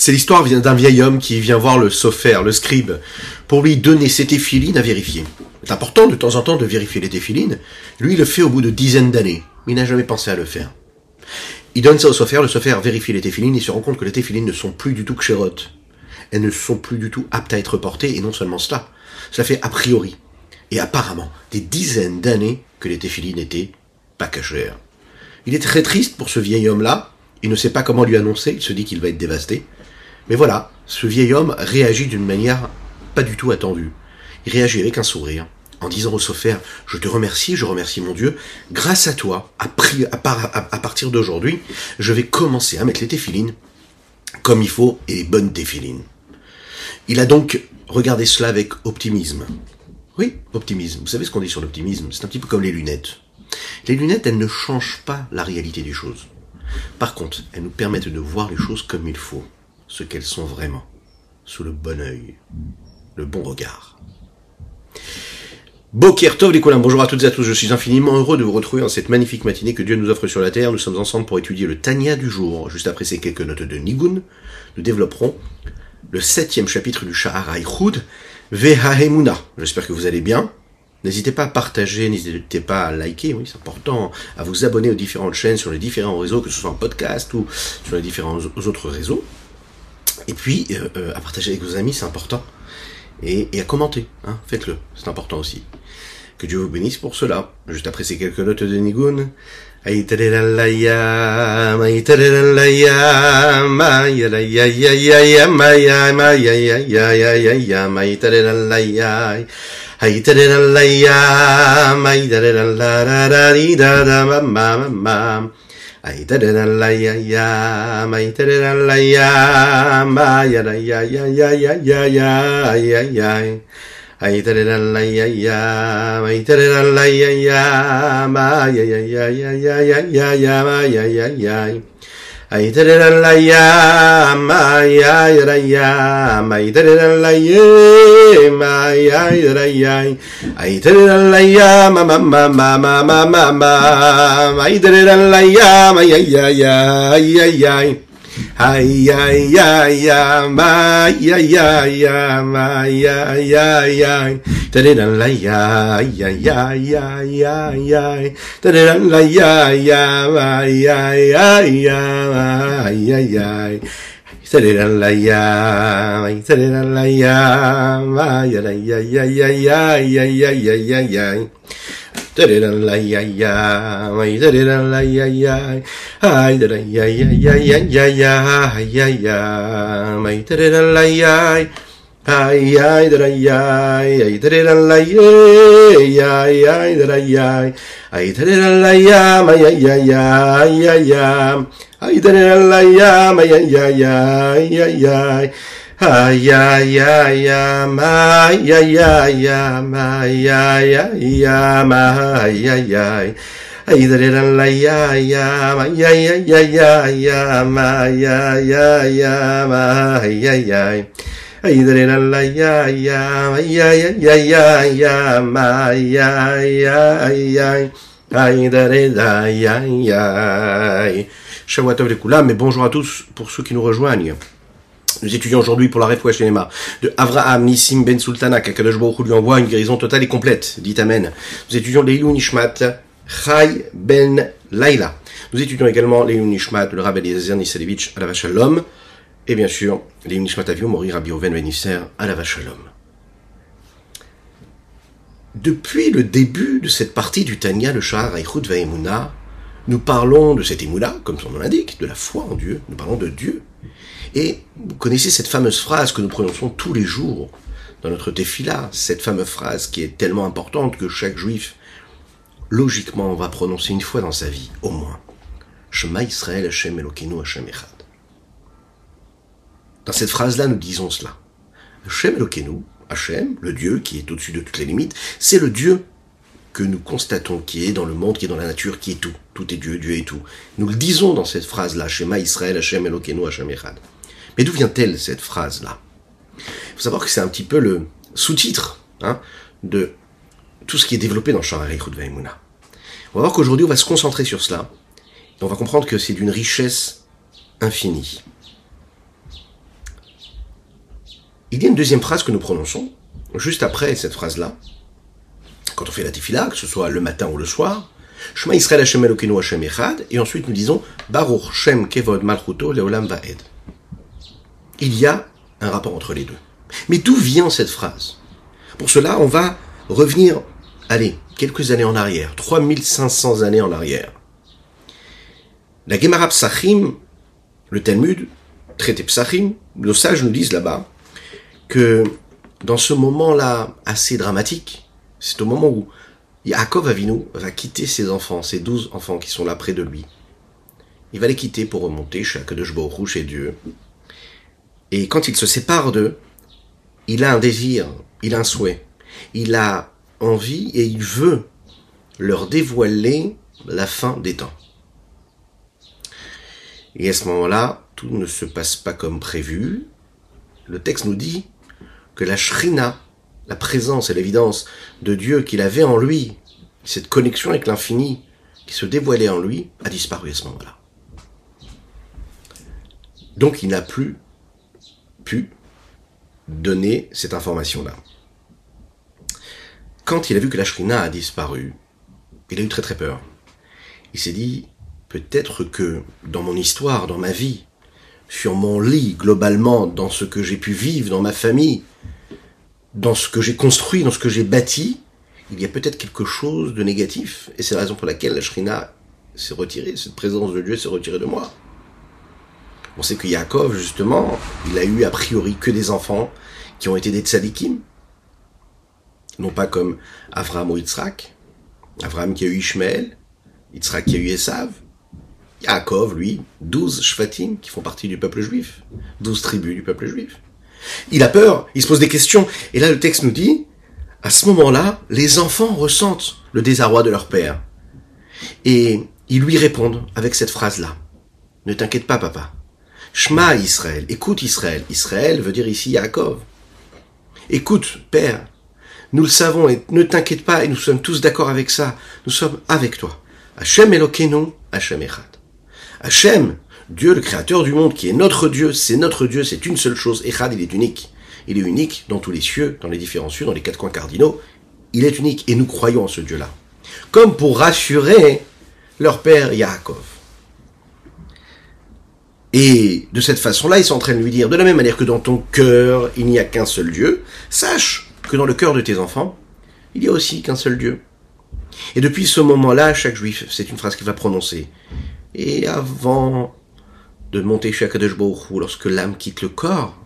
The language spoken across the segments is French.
C'est l'histoire d'un vieil homme qui vient voir le sophère, le scribe, pour lui donner ses téphilines à vérifier. C'est important de temps en temps de vérifier les téphilines. Lui, il le fait au bout de dizaines d'années. Mais il n'a jamais pensé à le faire. Il donne ça au sophère, le sophère vérifie les téphilines et se rend compte que les téphilines ne sont plus du tout ksherot. Elles ne sont plus du tout aptes à être portées, et non seulement cela. Cela fait a priori, et apparemment, des dizaines d'années que les téphilines étaient pas cachères. Il est très triste pour ce vieil homme-là, il ne sait pas comment lui annoncer, il se dit qu'il va être dévasté. Mais voilà, ce vieil homme réagit d'une manière pas du tout attendue. Il réagit avec un sourire, en disant au sophère, je te remercie, je remercie mon Dieu, grâce à toi, à, partir d'aujourd'hui, je vais commencer à mettre les téphilines comme il faut et les bonnes téphilines. Il a donc regardé cela avec optimisme. Oui, optimisme. Vous savez ce qu'on dit sur l'optimisme? C'est un petit peu comme les lunettes. Les lunettes, elles ne changent pas la réalité des choses. Par contre, elles nous permettent de voir les choses comme il faut, ce qu'elles sont vraiment, sous le bon œil, le bon regard. Boker Tov les bonjour à toutes et à tous, je suis infiniment heureux de vous retrouver en cette magnifique matinée que Dieu nous offre sur la terre. Nous sommes ensemble pour étudier le Tanya du jour. Juste après ces quelques notes de Nigun, nous développerons le septième chapitre du Shahar Haïchoud, Vehahemuna. J'espère que vous allez bien. N'hésitez pas à partager, n'hésitez pas à liker, oui, c'est important, à vous abonner aux différentes chaînes sur les différents réseaux, que ce soit en podcast ou sur les différents autres réseaux. Et puis, euh, euh, à partager avec vos amis, c'est important. Et, à commenter, hein, faites-le, c'est important aussi. Que Dieu vous bénisse pour cela. Juste après ces quelques notes de Nigun. Ay da da la ya ya, may da da la ya, ma ya da ya ya ya ya ya ya ya ya. Ay da da la ya ya, may da da la ya ya, ma ya ya ya ya ya ya ya ya ya ya. Ay tereran la yam, ay ay yam, ay tereran la yam, ay ay yam, ay tereran la yam, ma ma ma ma ma ma ma, ay tereran la yam, ay ay ay ay ay. Ma ya ya ya ma ya ya ya da da la ya ya ya ya ya ya da da la ya ya ma ya ya ya ma ya ya da da la ya da da la ya ma ya ya ya ya ya ya ya ya ya ya da da la ya ya ay da da Ay, ay, da, ay, ay, ay, da, da, la, ay, ay, ay, da, ay, ay, ay, da, da, la, yam, ay, ay, ay, ay, ay, yam, ay, da, da, la, yam, ay, ay, ay, ay, ay, ay, ya ya ya ma, ya, ya, ya, ma, ya, ya, ya, ma, ya, ya. Ay, da, da, la, ya, ya, ma, ya, ya, ya, ya, ma, ya, ya, ya, ma, ya, ya. Ay, da, da, la, ya, ya, ma, ya, ya, ya, ya, ma, ya, ya, ya. Ay, da, da, ya, ya. Koulam, mais bonjour à tous pour ceux qui nous rejoignent. Nous étudions aujourd'hui pour la Refouach Shenema de Avraham Nissim Ben Sultana, qu'Akadosh Baruch lui envoie une guérison totale et complète, dit Amen. Nous étudions Leilou Nishmat Chai Ben Laila. Nous étudions également Leilou Nishmat le Rabbi Eliezer Niselevich à la Shalom, et bien sûr Leilou Nishmat Avio Mori Rabbi Oven Benisser à la Shalom. Depuis le début de cette partie du Tanya, le Shahar Aichut Vaemuna, nous parlons de cette Emouna, comme son nom l'indique, de la foi en Dieu, nous parlons de Dieu, et vous connaissez cette fameuse phrase que nous prononçons tous les jours dans notre défila, cette fameuse phrase qui est tellement importante que chaque juif, logiquement, va prononcer une fois dans sa vie, au moins. Shema Israël Hashem Elokeinu Hashem Echad. Dans cette phrase-là, nous disons cela. Hashem Elokeinu, Hashem, le Dieu qui est au-dessus de toutes les limites, c'est le Dieu que nous constatons, qui est dans le monde, qui est dans la nature, qui est tout. Tout est Dieu, Dieu est tout. Nous le disons dans cette phrase-là, Shema Israël Hashem Elokeinu Hashem Echad. Mais d'où vient-elle cette phrase-là? Il faut savoir que c'est un petit peu le sous-titre hein, de tout ce qui est développé dans Shara Reichut Vaimuna. On va voir qu'aujourd'hui on va se concentrer sur cela, on va comprendre que c'est d'une richesse infinie. il y a une deuxième phrase que nous prononçons, juste après cette phrase-là, quand on fait la tefila, que ce soit le matin ou le soir, Shema Israël Hashem Elokeinu Hashem Echad, et ensuite nous disons Baruch Shem Kevod Malchuto Leolam Vaed. Il y a un rapport entre les deux. Mais d'où vient cette phrase? Pour cela, on va revenir, allez, quelques années en arrière, 3500 années en arrière. La Gemara Psachim, le Talmud, traité Psachim, nos sages nous disent là-bas que dans ce moment-là assez dramatique, c'est au moment où Yaakov Avinu va quitter ses enfants, ses douze enfants qui sont là près de lui. Il va les quitter pour remonter chez Akadosh Baruch chez Dieu. Et quand il se sépare d'eux, il a un désir, il a un souhait, il a envie et il veut leur dévoiler la fin des temps. Et à ce moment-là, tout ne se passe pas comme prévu. Le texte nous dit que la shrina, la présence et l'évidence de Dieu qu'il avait en lui, cette connexion avec l'infini qui se dévoilait en lui, a disparu à ce moment-là. Donc il n'a plus pu donner cette information-là. Quand il a vu que la Shrina a disparu, il a eu très très peur. Il s'est dit, peut-être que dans mon histoire, dans ma vie, sur mon lit, globalement, dans ce que j'ai pu vivre, dans ma famille, dans ce que j'ai construit, dans ce que j'ai bâti, il y a peut-être quelque chose de négatif. Et c'est la raison pour laquelle la Shrina s'est retirée, cette présence de Dieu s'est retirée de moi. On sait que Yaakov, justement, il a eu a priori que des enfants qui ont été des tzadikim. Non pas comme Avram ou Yitzhak. Avram qui a eu Ishmael, Yitzhak qui a eu Esav. Yaakov, lui, douze shvatim qui font partie du peuple juif. Douze tribus du peuple juif. Il a peur, il se pose des questions. Et là, le texte nous dit, à ce moment-là, les enfants ressentent le désarroi de leur père. Et ils lui répondent avec cette phrase-là. Ne t'inquiète pas, papa. Shema Israël. Écoute Israël. Israël veut dire ici Yaakov. Écoute, père. Nous le savons et ne t'inquiète pas et nous sommes tous d'accord avec ça. Nous sommes avec toi. Hachem Elokeinu, Hachem Echad. Hachem, Dieu, le créateur du monde, qui est notre Dieu, c'est notre Dieu, c'est une seule chose. Echad, il est unique. Il est unique dans tous les cieux, dans les différents cieux, dans les quatre coins cardinaux. Il est unique et nous croyons en ce Dieu-là. Comme pour rassurer leur père Yaakov. Et de cette façon-là, ils sont en train de lui dire, de la même manière que dans ton cœur, il n'y a qu'un seul Dieu, sache que dans le cœur de tes enfants, il y a aussi qu'un seul Dieu. Et depuis ce moment-là, chaque juif, c'est une phrase qu'il va prononcer. Et avant de monter chez Akadosh lorsque l'âme quitte le corps,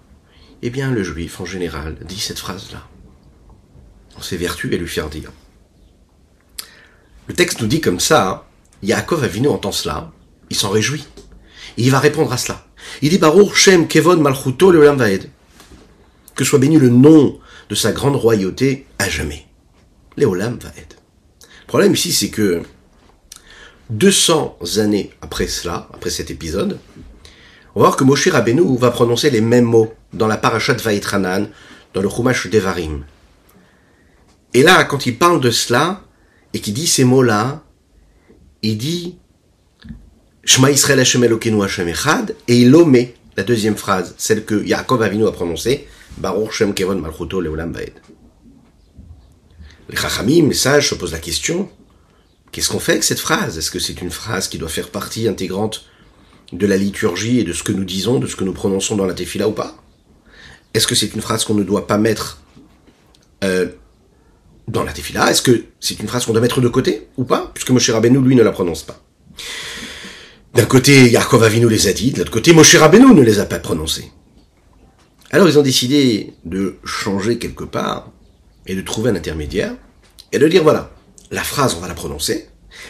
eh bien le juif en général dit cette phrase-là. On ses vertus à lui faire dire. Le texte nous dit comme ça, hein, Yaakov Avinu entend cela, il s'en réjouit. Il va répondre à cela. Il dit Baruch Shem Kevon Malchuto le Vaed. Que soit béni le nom de sa grande royauté à jamais. Léolam Vaed. Le problème ici, c'est que 200 années après cela, après cet épisode, on va voir que Moshe Rabbeinu va prononcer les mêmes mots dans la parashat Vaïtranan, dans le Chumash Devarim. Et là, quand il parle de cela, et qu'il dit ces mots-là, il dit Shema Israël Hashem Elokeinu Hashem Echad, et il omet la deuxième phrase, celle que Yaakov Avinu a prononcée, Baruch Shem Kevon Malchuto Leolam Vaed. Les Chachamim, les sages, se posent la question, qu'est-ce qu'on fait avec cette phrase? Est-ce que c'est une phrase qui doit faire partie intégrante de la liturgie et de ce que nous disons, de ce que nous prononçons dans la tefila ou pas? Est-ce que c'est une phrase qu'on ne doit pas mettre euh, dans la tefila? Est-ce que c'est une phrase qu'on doit mettre de côté ou pas? Puisque Moshe Rabbeinu, lui, ne la prononce pas. D'un côté, Yaakov Avinu les a dit, de l'autre côté, Moshe Rabbeinu ne les a pas prononcés. Alors ils ont décidé de changer quelque part et de trouver un intermédiaire et de dire voilà, la phrase on va la prononcer,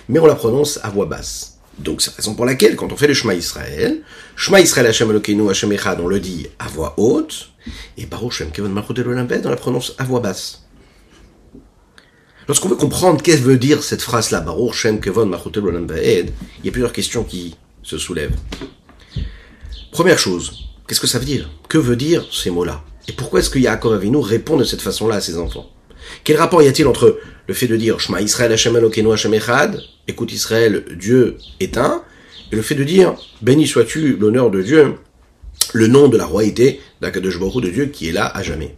mais on la prononce à voix basse. Donc c'est la raison pour laquelle, quand on fait le Shema Israël, Shema Israël Hashem Elokeinu Hashem Echad, on le dit à voix haute, et Baruch Shem Kevon Malchut on la prononce à voix basse. Lorsqu'on veut comprendre qu'est-ce que veut dire cette phrase-là, Baruch Shem Kevon Malchut il y a plusieurs questions qui se soulèvent. Première chose, qu'est-ce que ça veut dire? Que veut dire ces mots-là? Et pourquoi est-ce que Yaakov Avinu répond de cette façon-là à ses enfants? Quel rapport y a-t-il entre le fait de dire Shema Israël Hashem Elokeinu Hashem Echad, écoute Israël, Dieu est un, et le fait de dire béni sois-tu l'honneur de Dieu, le nom de la royauté d'Akadosh de Dieu qui est là à jamais.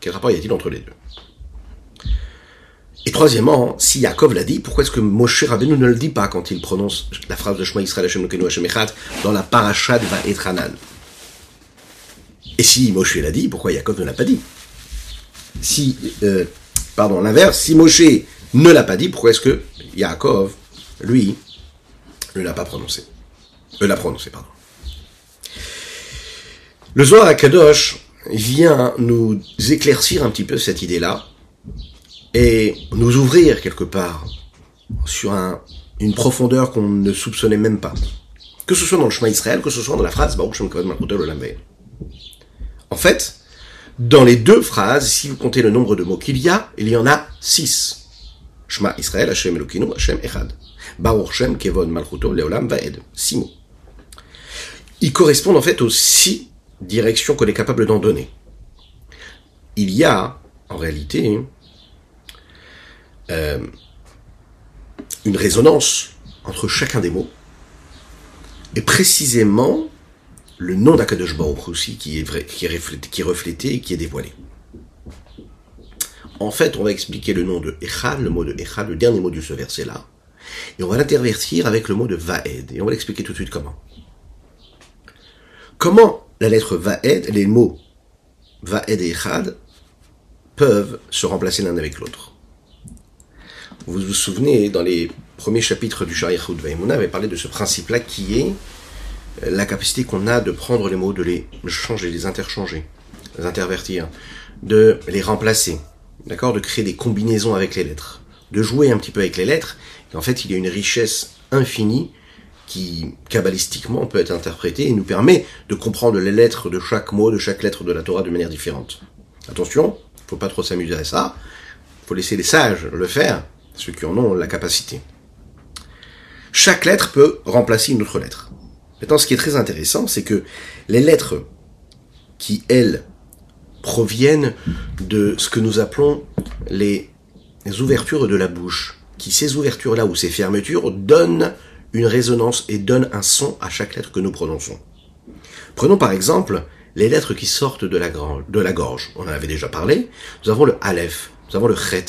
Quel rapport y a-t-il entre les deux? Et troisièmement, si Yaakov l'a dit, pourquoi est-ce que Moshe Rabbeinu ne le dit pas quand il prononce la phrase de Shema Israël Hashem Lokenu Hashem dans la paracha de Vaetranan Et si Moshe l'a dit, pourquoi Yaakov ne l'a pas dit? Si, euh, pardon, l'inverse, si Moshe ne l'a pas dit, pourquoi est-ce que Yaakov, lui, ne l'a pas prononcé? Euh, l'a prononcé, pardon. Le Zohar Kadosh vient nous éclaircir un petit peu cette idée-là et nous ouvrir quelque part sur un, une profondeur qu'on ne soupçonnait même pas. Que ce soit dans le chemin Israël, que ce soit dans la phrase Baruch Shem. En fait, dans les deux phrases, si vous comptez le nombre de mots qu'il y a, il y en a six. Shema Israël, Hashem Elokinu, Hashem Echad. Baruch Shem Kevod Malchuto Leolam Vaed. Six mots. Ils correspondent en fait aux six directions qu'on est capable d'en donner. Il y a, en réalité, euh, une résonance entre chacun des mots, et précisément le nom d'Akadosh aussi qui est, vrai, qui, est qui est reflété et qui est dévoilé. En fait, on va expliquer le nom de Echad, le mot de Echad, le dernier mot de ce verset-là, et on va l'intervertir avec le mot de Vaed, et on va l'expliquer tout de suite comment. Comment la lettre Vaed, les mots Vaed et Echad peuvent se remplacer l'un avec l'autre Vous vous souvenez, dans les premiers chapitres du Shariach Vaimuna, avait parlé de ce principe-là qui est la capacité qu'on a de prendre les mots, de les changer, les interchanger, les intervertir, de les remplacer, d'accord, de créer des combinaisons avec les lettres, de jouer un petit peu avec les lettres. Et en fait, il y a une richesse infinie qui, kabbalistiquement, peut être interprétée et nous permet de comprendre les lettres de chaque mot, de chaque lettre de la Torah de manière différente. Attention, faut pas trop s'amuser à ça. Faut laisser les sages le faire, ceux qui en ont la capacité. Chaque lettre peut remplacer une autre lettre. Maintenant, ce qui est très intéressant, c'est que les lettres qui, elles, proviennent de ce que nous appelons les, ouvertures de la bouche, qui ces ouvertures-là ou ces fermetures donnent une résonance et donnent un son à chaque lettre que nous prononçons. Prenons par exemple les lettres qui sortent de la, de la gorge. On en avait déjà parlé. Nous avons le Aleph, nous avons le Chet,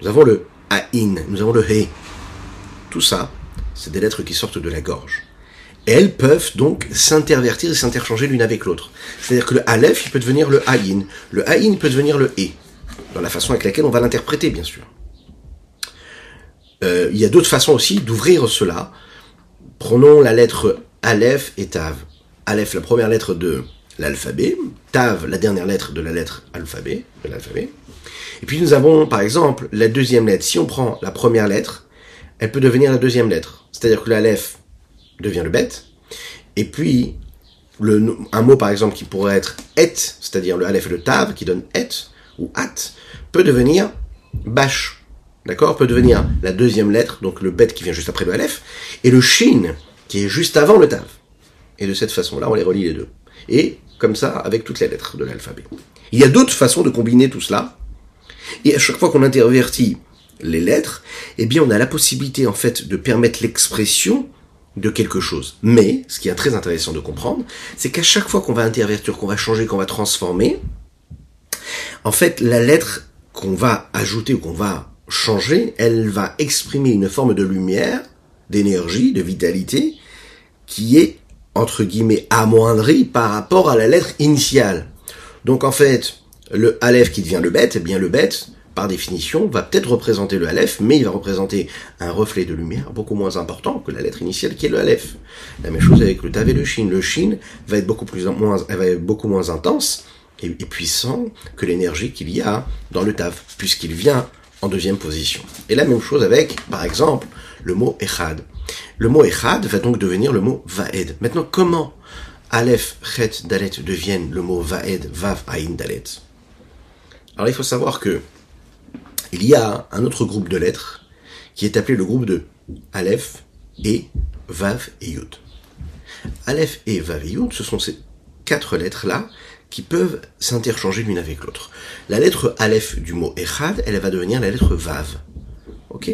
nous avons le Aïn, nous avons le He. Tout ça, c'est des lettres qui sortent de la gorge. Elles peuvent donc s'intervertir et s'interchanger l'une avec l'autre. C'est-à-dire que le Aleph, peut devenir le Aïn. Le Aïn peut devenir le E. Dans la façon avec laquelle on va l'interpréter, bien sûr. Euh, il y a d'autres façons aussi d'ouvrir cela. Prenons la lettre Aleph et Tav. Aleph, la première lettre de l'alphabet. Tav, la dernière lettre de la lettre alphabet, de l'alphabet. Et puis nous avons, par exemple, la deuxième lettre. Si on prend la première lettre, elle peut devenir la deuxième lettre. C'est-à-dire que l'Aleph devient le bête. Et puis, un mot par exemple qui pourrait être et, c'est-à-dire le aleph et le tav, qui donne et ou at, peut devenir bash. D'accord? Peut devenir la deuxième lettre, donc le bet qui vient juste après le aleph, et le shin, qui est juste avant le tav. Et de cette façon-là, on les relie les deux. Et comme ça, avec toutes les lettres de l'alphabet. Il y a d'autres façons de combiner tout cela. Et à chaque fois qu'on intervertit les lettres, eh bien, on a la possibilité, en fait, de permettre l'expression de quelque chose. Mais, ce qui est très intéressant de comprendre, c'est qu'à chaque fois qu'on va intervertir, qu'on va changer, qu'on va transformer, en fait, la lettre qu'on va ajouter ou qu'on va changer, elle va exprimer une forme de lumière, d'énergie, de vitalité, qui est, entre guillemets, amoindrie par rapport à la lettre initiale. Donc, en fait, le Aleph qui devient le bête, eh bien, le bête, par définition, va peut-être représenter le Aleph, mais il va représenter un reflet de lumière beaucoup moins important que la lettre initiale qui est le Aleph. La même chose avec le Tav et le Shin. Le Shin va être beaucoup, plus, moins, va être beaucoup moins intense et, puissant que l'énergie qu'il y a dans le Tav, puisqu'il vient en deuxième position. Et la même chose avec, par exemple, le mot Echad. Le mot Echad va donc devenir le mot Vaed. Maintenant, comment Aleph, Chet, Dalet deviennent le mot Vaed, Vav, Aïn, Dalet? Alors il faut savoir que il y a un autre groupe de lettres qui est appelé le groupe de Aleph et Vav et Yud. Aleph et Vav et Yud, ce sont ces quatre lettres-là qui peuvent s'interchanger l'une avec l'autre. La lettre Aleph du mot Echad, elle va devenir la lettre Vav. Ok?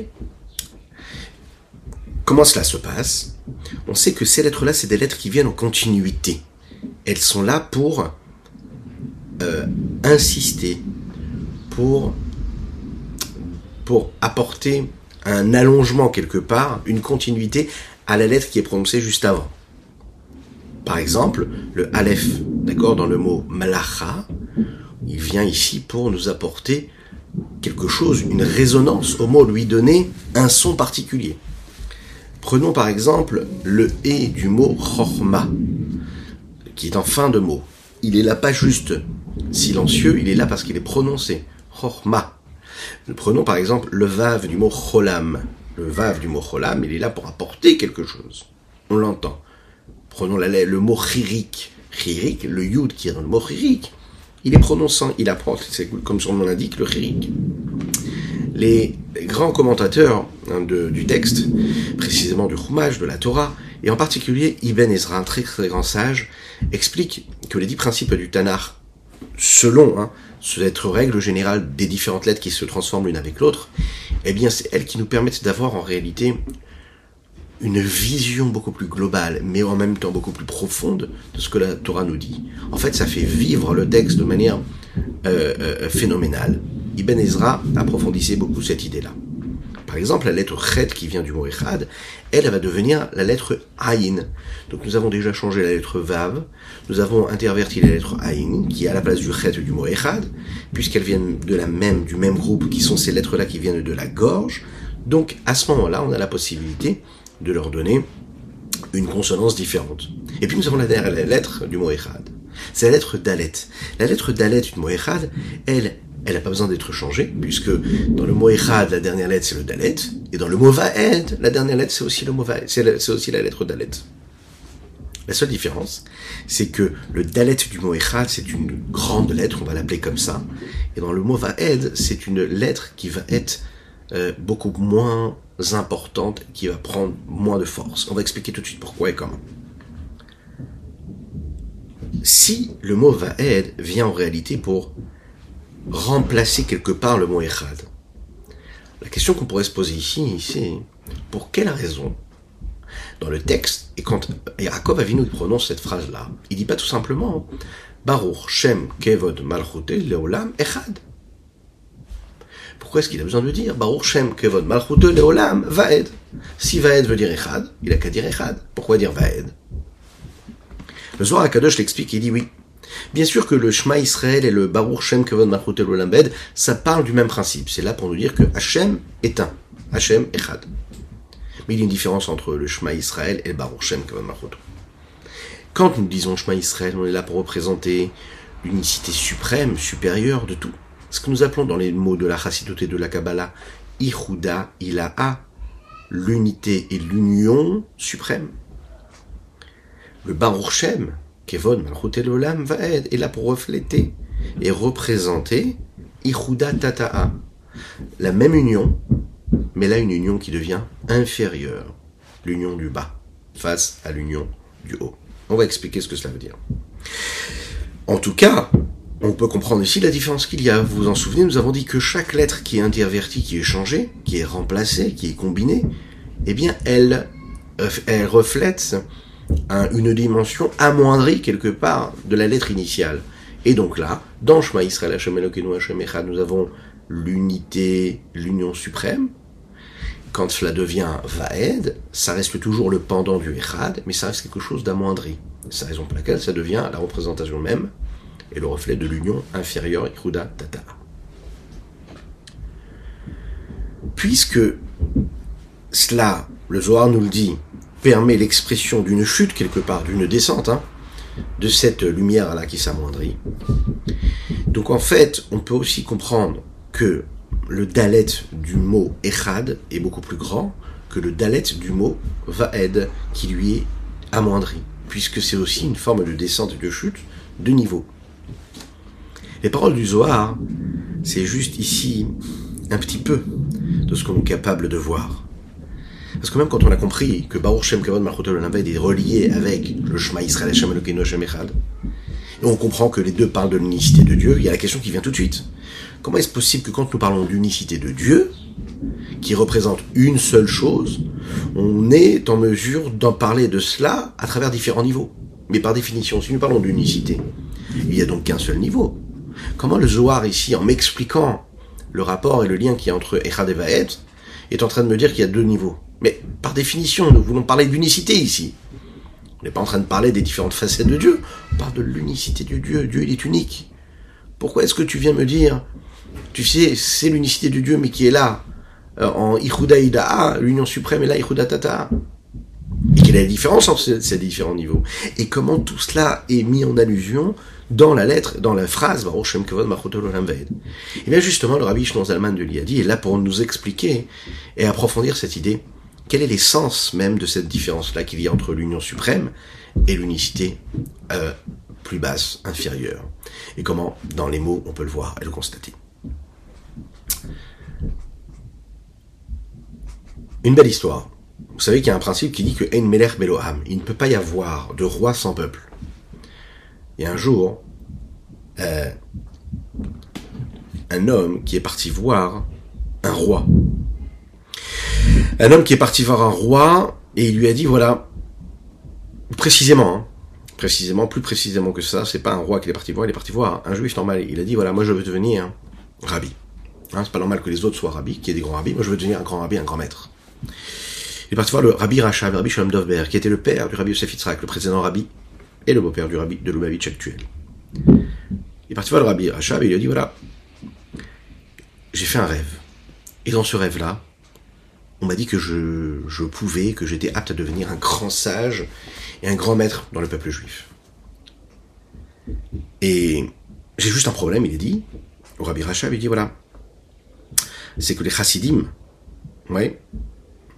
Comment cela se passe? On sait que ces lettres-là, c'est des lettres qui viennent en continuité. elles sont là pour euh, insister, pour, apporter un allongement quelque part, une continuité à la lettre qui est prononcée juste avant. Par exemple, le Aleph, d'accord, dans le mot malacha, il vient ici pour nous apporter quelque chose, une résonance au mot, lui donner un son particulier. Prenons par exemple le et du mot chorma, qui est en fin de mot. Il est là pas juste silencieux, il est là parce qu'il est prononcé. Prenons par exemple le vav du mot cholam. Le vav du mot cholam, il est là pour apporter quelque chose. On l'entend. Prenons la, le mot chirik. Chirik, le yud qui est dans le mot chirik, il est prononçant, il c'est comme son nom l'indique, le chirik. Les grands commentateurs hein, du texte, précisément du Chumash, de la Torah, et en particulier Ibn Ezra, un très très grand sage, explique que les dix principes du Tanakh, selon hein, cette règle générale des différentes lettres qui se transforment l'une avec l'autre, eh bien c'est elles qui nous permettent d'avoir en réalité une vision beaucoup plus globale, mais en même temps beaucoup plus profonde de ce que la Torah nous dit. En fait, ça fait vivre le texte de manière euh, euh, phénoménale. Ibn Ezra approfondissait beaucoup cette idée-là. Par exemple, la lettre Chet qui vient du mot Echad, elle, va devenir la lettre Aïn. Donc nous avons déjà changé la lettre Vav, nous avons interverti la lettre Aïn, qui est à la place du Chet du mot Echad, puisqu'elles viennent de la même, du même groupe, qui sont ces lettres-là qui viennent de la gorge. Donc à ce moment-là, on a la possibilité de leur donner une consonance différente. Et puis nous avons la dernière lettre du mot Echad. C'est la lettre Dalet. La lettre Dalet du mot Echad, elle, elle n'a pas besoin d'être changée, puisque dans le mot Echad, la dernière lettre c'est le Dalet, et dans le mot Vaed, la dernière lettre c'est aussi le c'est aussi la lettre Dalet. La seule différence, c'est que le Dalet du mot Echad, c'est une grande lettre, on va l'appeler comme ça, et dans le mot Vaed, c'est une lettre qui va être euh, beaucoup moins importante, qui va prendre moins de force. On va expliquer tout de suite pourquoi et comment. Si le mot Vaed vient en réalité pour remplacer quelque part le mot Echad, la question qu'on pourrait se poser ici, c'est pour quelle raison dans le texte, et quand Yaakov Avinu prononce cette phrase-là, il dit pas tout simplement Baruch Shem Kevod Malchute Leolam Echad. Pourquoi est-ce qu'il a besoin de dire Baruch Shem Kevod Malchute Leolam Vaed? Si Vaed veut dire Echad, il a qu'à dire Echad. Pourquoi dire Vaed? Le Zohar Akadosh l'explique, il dit oui. Bien sûr que le Shema Israël et le Baruch Shem Kevod Vaed, ça parle du même principe. C'est là pour nous dire que Hachem est un. Hachem Echad. Mais il y a une différence entre le Shema Israël et le Baruch Shem Kevod. Quand nous disons Shema Israël, on est là pour représenter l'unicité suprême, supérieure de tout ce que nous appelons dans les mots de la Chassidut et de la Kabbalah, Ihuda Ilaha, l'unité et l'union suprême. Le Baruch Shem, Kevon Malchut Elolam Vaed, est là pour refléter et représenter Ihuda Tata'a, la même union, mais là une union qui devient inférieure, l'union du bas, face à l'union du haut. On va expliquer ce que cela veut dire. En tout cas, on peut comprendre ici la différence qu'il y a. Vous vous en souvenez, nous avons dit que chaque lettre qui est intervertie, qui est changée, qui est remplacée, qui est combinée, eh bien, elle, euh, elle reflète une dimension amoindrie quelque part de la lettre initiale. Et donc là, dans Shema Israël Hashem Elokeinu Hashem Echad, nous avons l'unité, l'union suprême. Quand cela devient Vaed, ça reste toujours le pendant du Echad, mais ça reste quelque chose d'amoindri. C'est la raison pour laquelle ça devient la représentation même et le reflet de l'union inférieure Iruda Tata. Puisque cela, le Zohar nous le dit, permet l'expression d'une chute quelque part, d'une descente, hein, de cette lumière-là qui s'amoindrit. Donc en fait, on peut aussi comprendre que le dalet du mot echad est beaucoup plus grand que le dalet du mot vaed qui lui est amoindri, puisque c'est aussi une forme de descente et de chute de niveau. Les paroles du Zohar, c'est juste ici un petit peu de ce qu'on est capable de voir. Parce que même quand on a compris que Baruch Shem Kavod Malchut est relié avec le Shema Israël Hashem Elokeinu Hashem Echad, et on comprend que les deux parlent de l'unicité de Dieu, il y a la question qui vient tout de suite. Comment est-ce possible que quand nous parlons d'unicité de Dieu, qui représente une seule chose, on est en mesure d'en parler de cela à travers différents niveaux? Mais par définition, si nous parlons d'unicité, il n'y a donc qu'un seul niveau. Comment le Zohar ici, en m'expliquant le rapport et le lien qui est entre Echad et Vaed, est en train de me dire qu'il y a deux niveaux? Mais par définition, nous voulons parler d'unicité ici. On n'est pas en train de parler des différentes facettes de Dieu, on parle de l'unicité du Dieu. Dieu, il est unique. Pourquoi est-ce que tu viens me dire, tu sais, c'est l'unicité du Dieu, mais qui est là, euh, en Ihuda l'union suprême, et là Ihuda Tata Et quelle est la différence entre ces différents niveaux? Et comment tout cela est mis en allusion dans la lettre, dans la phrase, Et bien justement, le rabbi Shnon Zalman de l'Iadi est là pour nous expliquer et approfondir cette idée. Quel est l'essence même de cette différence-là qu'il y a entre l'union suprême et l'unicité euh, plus basse, inférieure? Et comment, dans les mots, on peut le voir et le constater? Une belle histoire. Vous savez qu'il y a un principe qui dit que Ein Melech il ne peut pas y avoir de roi sans peuple. Et un jour, euh, un homme qui est parti voir un roi. Un homme qui est parti voir un roi et il lui a dit voilà, précisément, hein, précisément, plus précisément que ça, c'est pas un roi qui est parti voir, il est parti voir un juif normal. Il a dit voilà, moi je veux devenir rabbi. Hein, c'est pas normal que les autres soient rabbis, qu'il y ait des grands rabbis. Moi je veux devenir un grand rabbi, un grand maître. Il est parti voir le rabbi Racha, le rabbi Shalom Dovber, qui était le père du rabbi Yosef Yitzhak, le précédent rabbi et le beau-père du rabbi de Lubavitch actuel. Il est parti voir le rabbi Rachab et il lui a dit voilà, j'ai fait un rêve. Et dans ce rêve-là, on m'a dit que je, pouvais, que j'étais apte à devenir un grand sage et un grand maître dans le peuple juif. Et j'ai juste un problème, il est dit, au rabbi Rachab, il dit voilà, c'est que les chassidim, ouais,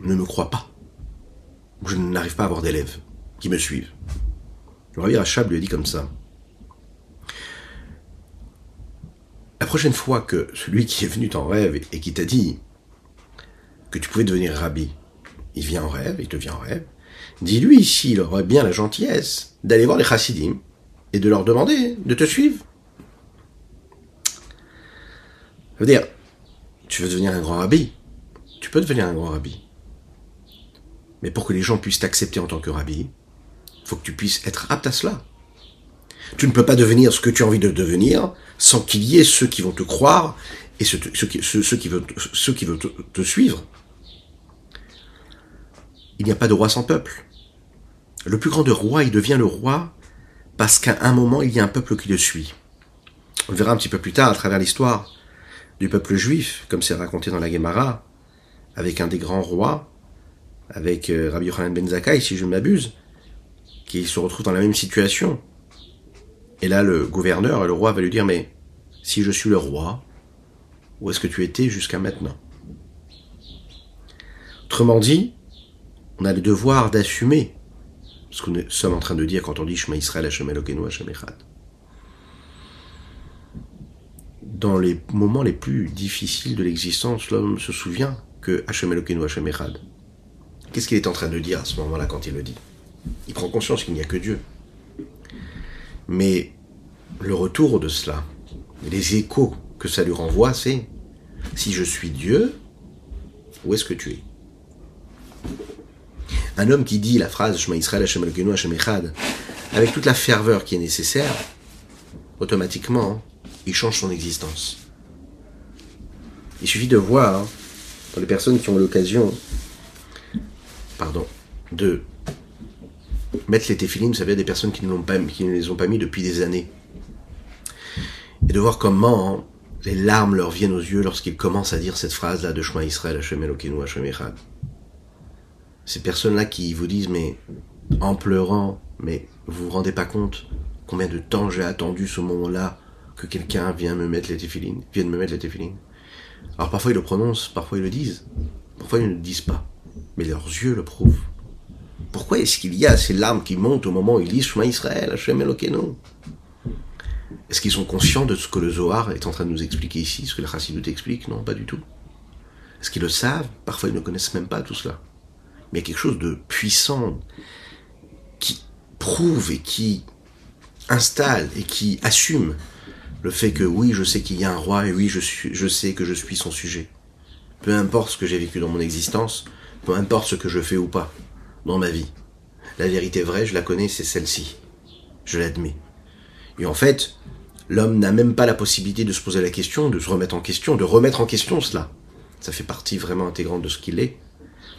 ne me croient pas. Je n'arrive pas à avoir d'élèves qui me suivent. Le rabbi Rachab lui a dit comme ça. La prochaine fois que celui qui est venu t'en rêve et qui t'a dit que tu pouvais devenir rabbi, il vient en rêve, il te vient en rêve, dis-lui s'il aurait bien la gentillesse d'aller voir les chassidim et de leur demander de te suivre. Ça veut dire, tu veux devenir un grand rabbi, tu peux devenir un grand rabbi. Mais pour que les gens puissent t'accepter en tant que rabbi, faut que tu puisses être apte à cela. Tu ne peux pas devenir ce que tu as envie de devenir sans qu'il y ait ceux qui vont te croire et ceux, qui, veulent, te, suivre. Il n'y a pas de roi sans peuple. Le plus grand de rois, il devient le roi parce qu'à un moment, il y a un peuple qui le suit. On verra un petit peu plus tard à travers l'histoire du peuple juif, comme c'est raconté dans la Gemara, avec un des grands rois, avec euh, Rabbi Yochanan ben Zakkai, si je ne m'abuse, qui se retrouve dans la même situation. Et là, le gouverneur et le roi va lui dire, mais si je suis le roi, où est-ce que tu étais jusqu'à maintenant? Autrement dit, on a le devoir d'assumer ce que nous sommes en train de dire quand on dit Shema Israël Hashem Elokeinu Hashem Echad. Dans les moments les plus difficiles de l'existence, l'homme se souvient que Hashem Elokeinu Hashem Echad. Qu'est-ce qu'il est en train de dire à ce moment-là quand il le dit? Il prend conscience qu'il n'y a que Dieu. Mais le retour de cela, les échos que ça lui renvoie, c'est si je suis Dieu, où est-ce que tu es? Un homme qui dit la phrase Shema Israël Hashem Echad avec toute la ferveur qui est nécessaire, automatiquement, il change son existence. Il suffit de voir, hein, pour les personnes qui ont l'occasion, pardon, de mettre les téphilines, ça veut dire des personnes qui ne, qui ne les ont pas mis depuis des années. Et de voir comment les larmes leur viennent aux yeux lorsqu'ils commencent à dire cette phrase-là de Shema Israël, Hashem Elokeinu, Hashem Echad. Ces personnes-là qui vous disent, mais en pleurant, mais vous vous rendez pas compte combien de temps j'ai attendu ce moment-là que quelqu'un vienne me mettre les téphilines, vienne me mettre les. Alors parfois ils le prononcent, parfois ils le disent, parfois ils ne le disent pas, mais leurs yeux le prouvent. Pourquoi est-ce qu'il y a ces larmes qui montent au moment où ils lisent Shema Israël, Hashem Elokeinu? Est-ce qu'ils sont conscients de ce que le Zohar est en train de nous expliquer ici, ce que la Chassidut explique Non, pas du tout. Est-ce qu'ils le savent? Parfois ils ne connaissent même pas tout cela. Mais il y a quelque chose de puissant qui prouve et qui installe et qui assume le fait que oui, je sais qu'il y a un roi et oui, je sais que je suis son sujet. Peu importe ce que j'ai vécu dans mon existence, peu importe ce que je fais ou pas dans ma vie. La vérité vraie, je la connais, c'est celle-ci. je l'admets. Et en fait, l'homme n'a même pas la possibilité de se poser la question, de se remettre en question, de remettre en question cela. Ça fait partie vraiment intégrante de ce qu'il est.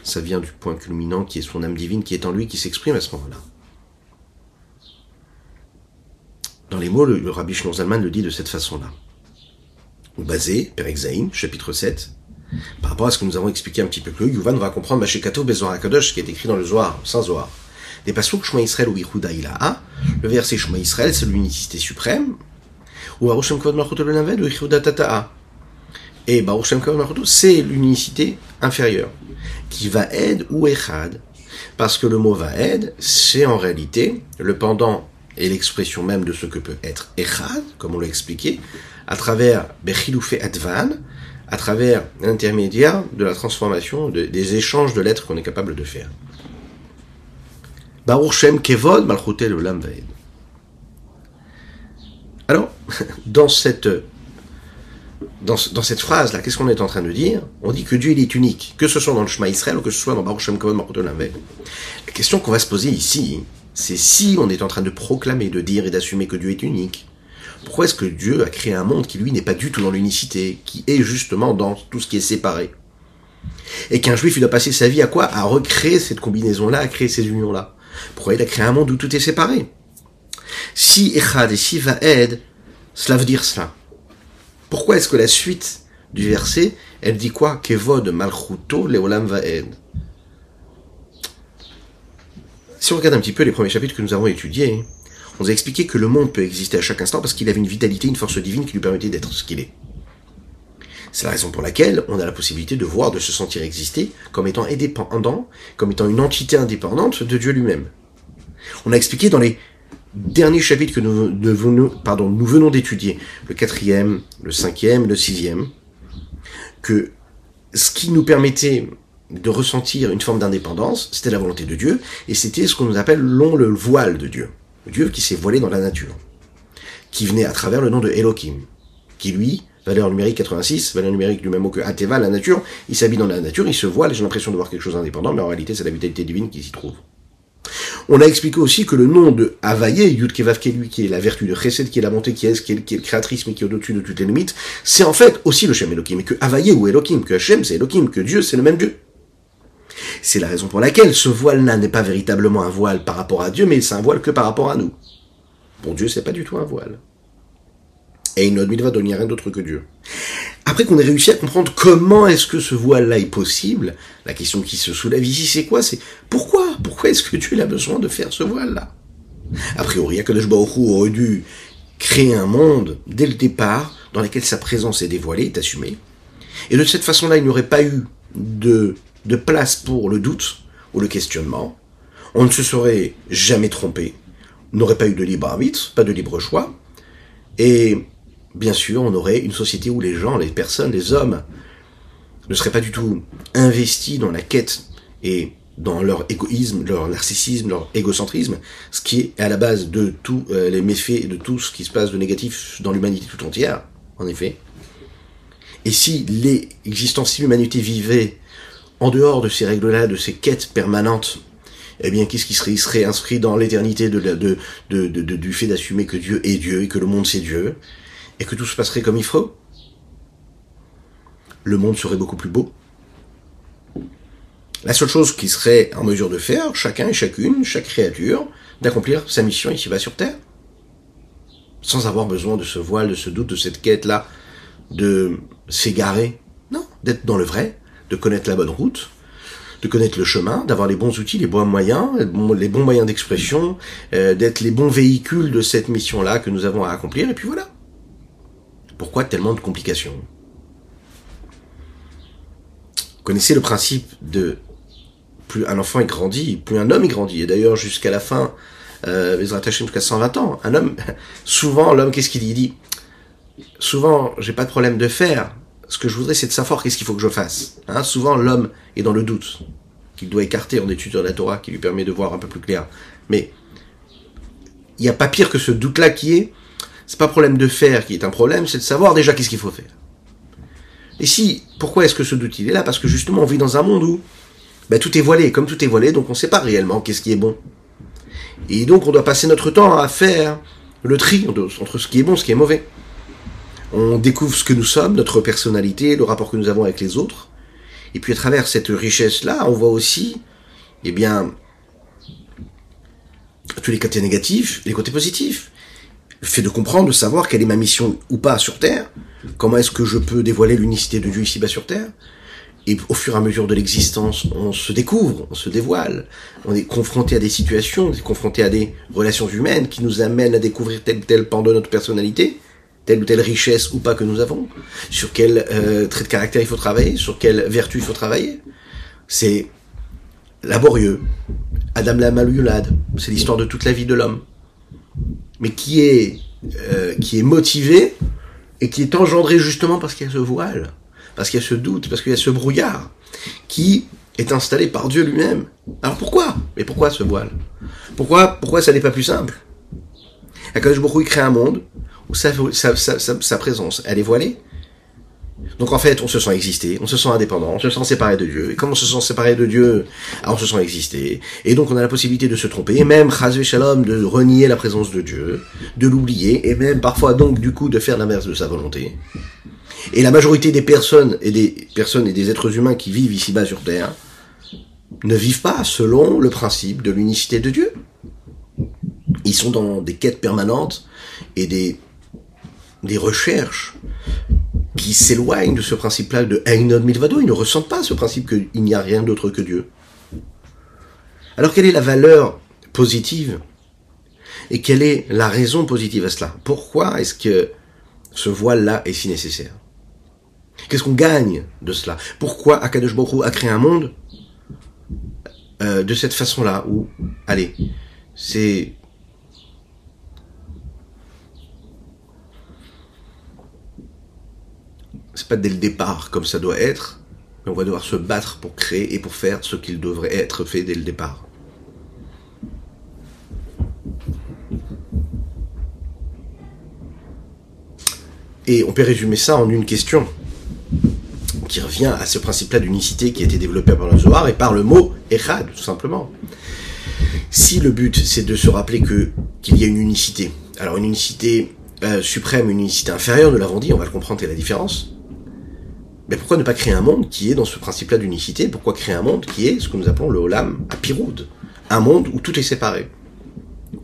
Ça vient du point culminant qui est son âme divine, qui est en lui, qui s'exprime à ce moment-là. Dans les mots, le, rabbi Shlomo le dit de cette façon-là. Ou basé, Perek chapitre 7, par rapport à ce que nous avons expliqué un petit peu plus, Yuvan va comprendre Mashekato Bezor HaKadosh, qui est écrit dans le Zohar, sans Zohar. Des passouk Shema Israël ou Ihuda Ilaha, le verset Shema Israël, c'est l'unicité suprême, ou Arushem Kvod Malchut ou Ihuda Tata'a. Et Baruch Shem c'est l'unicité inférieure, qui va aide ou echad, parce que le mot va aide, c'est en réalité le pendant et l'expression même de ce que peut être echad, comme on l'a expliqué, à travers Bechiloufe Advan, à travers l'intermédiaire de la transformation, des échanges de lettres qu'on est capable de faire. Baruch Shem Kevod Malchute le Vaed. Alors, dans cette phrase-là, qu'est-ce qu'on est en train de dire? On dit que Dieu il est unique, que ce soit dans le Shema Israël ou que ce soit dans Baruch Shem Kavod La question qu'on va se poser ici, c'est si on est en train de proclamer, de dire et d'assumer que Dieu est unique, pourquoi est-ce que Dieu a créé un monde qui lui n'est pas du tout dans l'unicité, qui est justement dans tout ce qui est séparé? Et qu'un juif il doit passer sa vie à quoi? À recréer cette combinaison-là, à créer ces unions-là. Pourquoi il a créé un monde où tout est séparé Si Echad et si Vaed, cela veut dire cela. Pourquoi est-ce que la suite du verset, elle dit quoi Kevod malchuto leolam vaed. Si on regarde un petit peu les premiers chapitres que nous avons étudiés, on nous a expliqué que le monde peut exister à chaque instant parce qu'il avait une vitalité, une force divine qui lui permettait d'être ce qu'il est. C'est la raison pour laquelle on a la possibilité de voir, de se sentir exister comme étant indépendant, comme étant une entité indépendante de Dieu lui-même. On a expliqué dans les dernier chapitre que nous, venons d'étudier, le quatrième, le cinquième, le sixième, que ce qui nous permettait de ressentir une forme d'indépendance, c'était la volonté de Dieu, et c'était ce qu'on nous appelle l'on le voile de Dieu. Dieu qui s'est voilé dans la nature, qui venait à travers le nom de Elohim, qui lui, valeur numérique 86, valeur numérique du même mot que Ateva, la nature, il s'habille dans la nature, il se voile, j'ai l'impression de voir quelque chose d'indépendant, mais en réalité c'est la vitalité divine qui s'y trouve. On a expliqué aussi que le nom de Havaye, Yud lui, qui est la vertu de Chesed, qui est la montée, qui est, qui est, est créatrice, mais qui est au-dessus de toutes les limites, c'est en fait aussi le Shem Elohim, et que Havaye ou Elohim, que Hashem c'est Elohim, que Dieu c'est le même Dieu. C'est la raison pour laquelle ce voile-là n'est pas véritablement un voile par rapport à Dieu, mais c'est un voile que par rapport à nous. Pour Dieu, c'est pas du tout un voile. Et il ne va donner rien d'autre que Dieu. Après qu'on ait réussi à comprendre comment est-ce que ce voile-là est possible, la question qui se soulève ici, c'est quoi? C'est pourquoi? Pourquoi est-ce que Dieu a besoin de faire ce voile-là? A priori, Akadosh Baruch aurait dû créer un monde, dès le départ, dans lequel sa présence est dévoilée, est assumée. Et de cette façon-là, il n'y aurait pas eu de, de place pour le doute ou le questionnement. On ne se serait jamais trompé. n'aurait pas eu de libre arbitre, pas de libre choix. Et bien sûr, on aurait une société où les gens, les personnes, les hommes ne seraient pas du tout investis dans la quête et dans leur égoïsme, leur narcissisme, leur égocentrisme, ce qui est à la base de tous euh, les méfaits et de tout ce qui se passe de négatif dans l'humanité tout entière, en effet. Et si l'existence, si l'humanité vivait en dehors de ces règles-là, de ces quêtes permanentes, eh bien, qu'est-ce qui serait, inscrit dans l'éternité du fait d'assumer que Dieu est Dieu et que le monde c'est Dieu, et que tout se passerait comme il faut, le monde serait beaucoup plus beau. La seule chose qui serait en mesure de faire, chacun et chacune, chaque créature, d'accomplir sa mission ici-bas sur Terre. Sans avoir besoin de ce voile, de ce doute, de cette quête-là, de s'égarer. Non, d'être dans le vrai, de connaître la bonne route, de connaître le chemin, d'avoir les bons outils, les bons moyens, les bons moyens d'expression, euh, d'être les bons véhicules de cette mission-là que nous avons à accomplir, et puis voilà. Pourquoi tellement de complications? Vous connaissez le principe de plus un enfant est grandi, plus un homme est grandi. Et d'ailleurs, jusqu'à la fin, euh, jusqu'à 120 ans, un homme, souvent, l'homme, qu'est-ce qu'il dit? Il dit, souvent, j'ai pas de problème de faire. Ce que je voudrais, c'est de savoir qu'est-ce qu'il faut que je fasse. Hein, souvent, l'homme est dans le doute, qu'il doit écarter en étudiant la Torah, qui lui permet de voir un peu plus clair. Mais il n'y a pas pire que ce doute-là qui est, c'est pas problème de faire qui est un problème, c'est de savoir déjà qu'est-ce qu'il faut faire. Et si, pourquoi est-ce que ce doute il est là? Parce que justement on vit dans un monde où ben, tout est voilé, comme tout est voilé, donc on ne sait pas réellement qu'est-ce qui est bon. Et donc on doit passer notre temps à faire le tri entre ce qui est bon, ce qui est mauvais. On découvre ce que nous sommes, notre personnalité, le rapport que nous avons avec les autres. Et puis à travers cette richesse-là, on voit aussi, eh bien, tous les côtés négatifs et les côtés positifs. Fait de comprendre, de savoir quelle est ma mission ou pas sur Terre, comment est-ce que je peux dévoiler l'unicité de Dieu ici-bas sur Terre, et au fur et à mesure de l'existence, on se découvre, on se dévoile, on est confronté à des situations, on est confronté à des relations humaines qui nous amènent à découvrir tel ou tel pan de notre personnalité, telle ou telle richesse ou pas que nous avons, sur quel euh, trait de caractère il faut travailler, sur quelle vertu il faut travailler. C'est laborieux. Adam la Malulade, c'est l'histoire de toute la vie de l'homme. Mais qui est, euh, qui est motivé et qui est engendré justement parce qu'il y a ce voile, parce qu'il y a ce doute, parce qu'il y a ce brouillard, qui est installé par Dieu lui-même. Alors pourquoi? Mais pourquoi ce voile? Pourquoi, pourquoi ça n'est pas plus simple? Akadosh Baruch il crée un monde où sa, sa, sa, sa, présence, elle est voilée. Donc en fait, on se sent exister, on se sent indépendant, on se sent séparé de Dieu. Et comme on se sent séparé de Dieu, on se sent exister. Et donc on a la possibilité de se tromper, et même, chazvé shalom, de renier la présence de Dieu, de l'oublier, et même parfois donc du coup de faire l'inverse de sa volonté. Et la majorité des personnes et des personnes et des êtres humains qui vivent ici-bas sur Terre ne vivent pas selon le principe de l'unicité de Dieu. Ils sont dans des quêtes permanentes et des des recherches qui s'éloignent de ce principe-là de Einod Milvado. Ils ne ressentent pas ce principe qu'il n'y a rien d'autre que Dieu. Alors quelle est la valeur positive et quelle est la raison positive à cela? Pourquoi est-ce que ce voile-là est si nécessaire? Qu'est-ce qu'on gagne de cela? Pourquoi Akadosh Baruch a créé un monde euh, de cette façon-là où, allez, c'est c'est pas dès le départ comme ça doit être, mais on va devoir se battre pour créer et pour faire ce qu'il devrait être fait dès le départ. Et on peut résumer ça en une question qui revient à ce principe-là d'unicité qui a été développé par le Zohar et par le mot Echad, tout simplement. Si le but c'est de se rappeler que qu'il y a une unicité, alors une unicité euh, suprême, une unicité inférieure, nous l'avons dit, on va le comprendre, est la différence? Mais pourquoi ne pas créer un monde qui est dans ce principe-là d'unicité? Pourquoi créer un monde qui est ce que nous appelons le Olam à Piroud? Un monde où tout est séparé.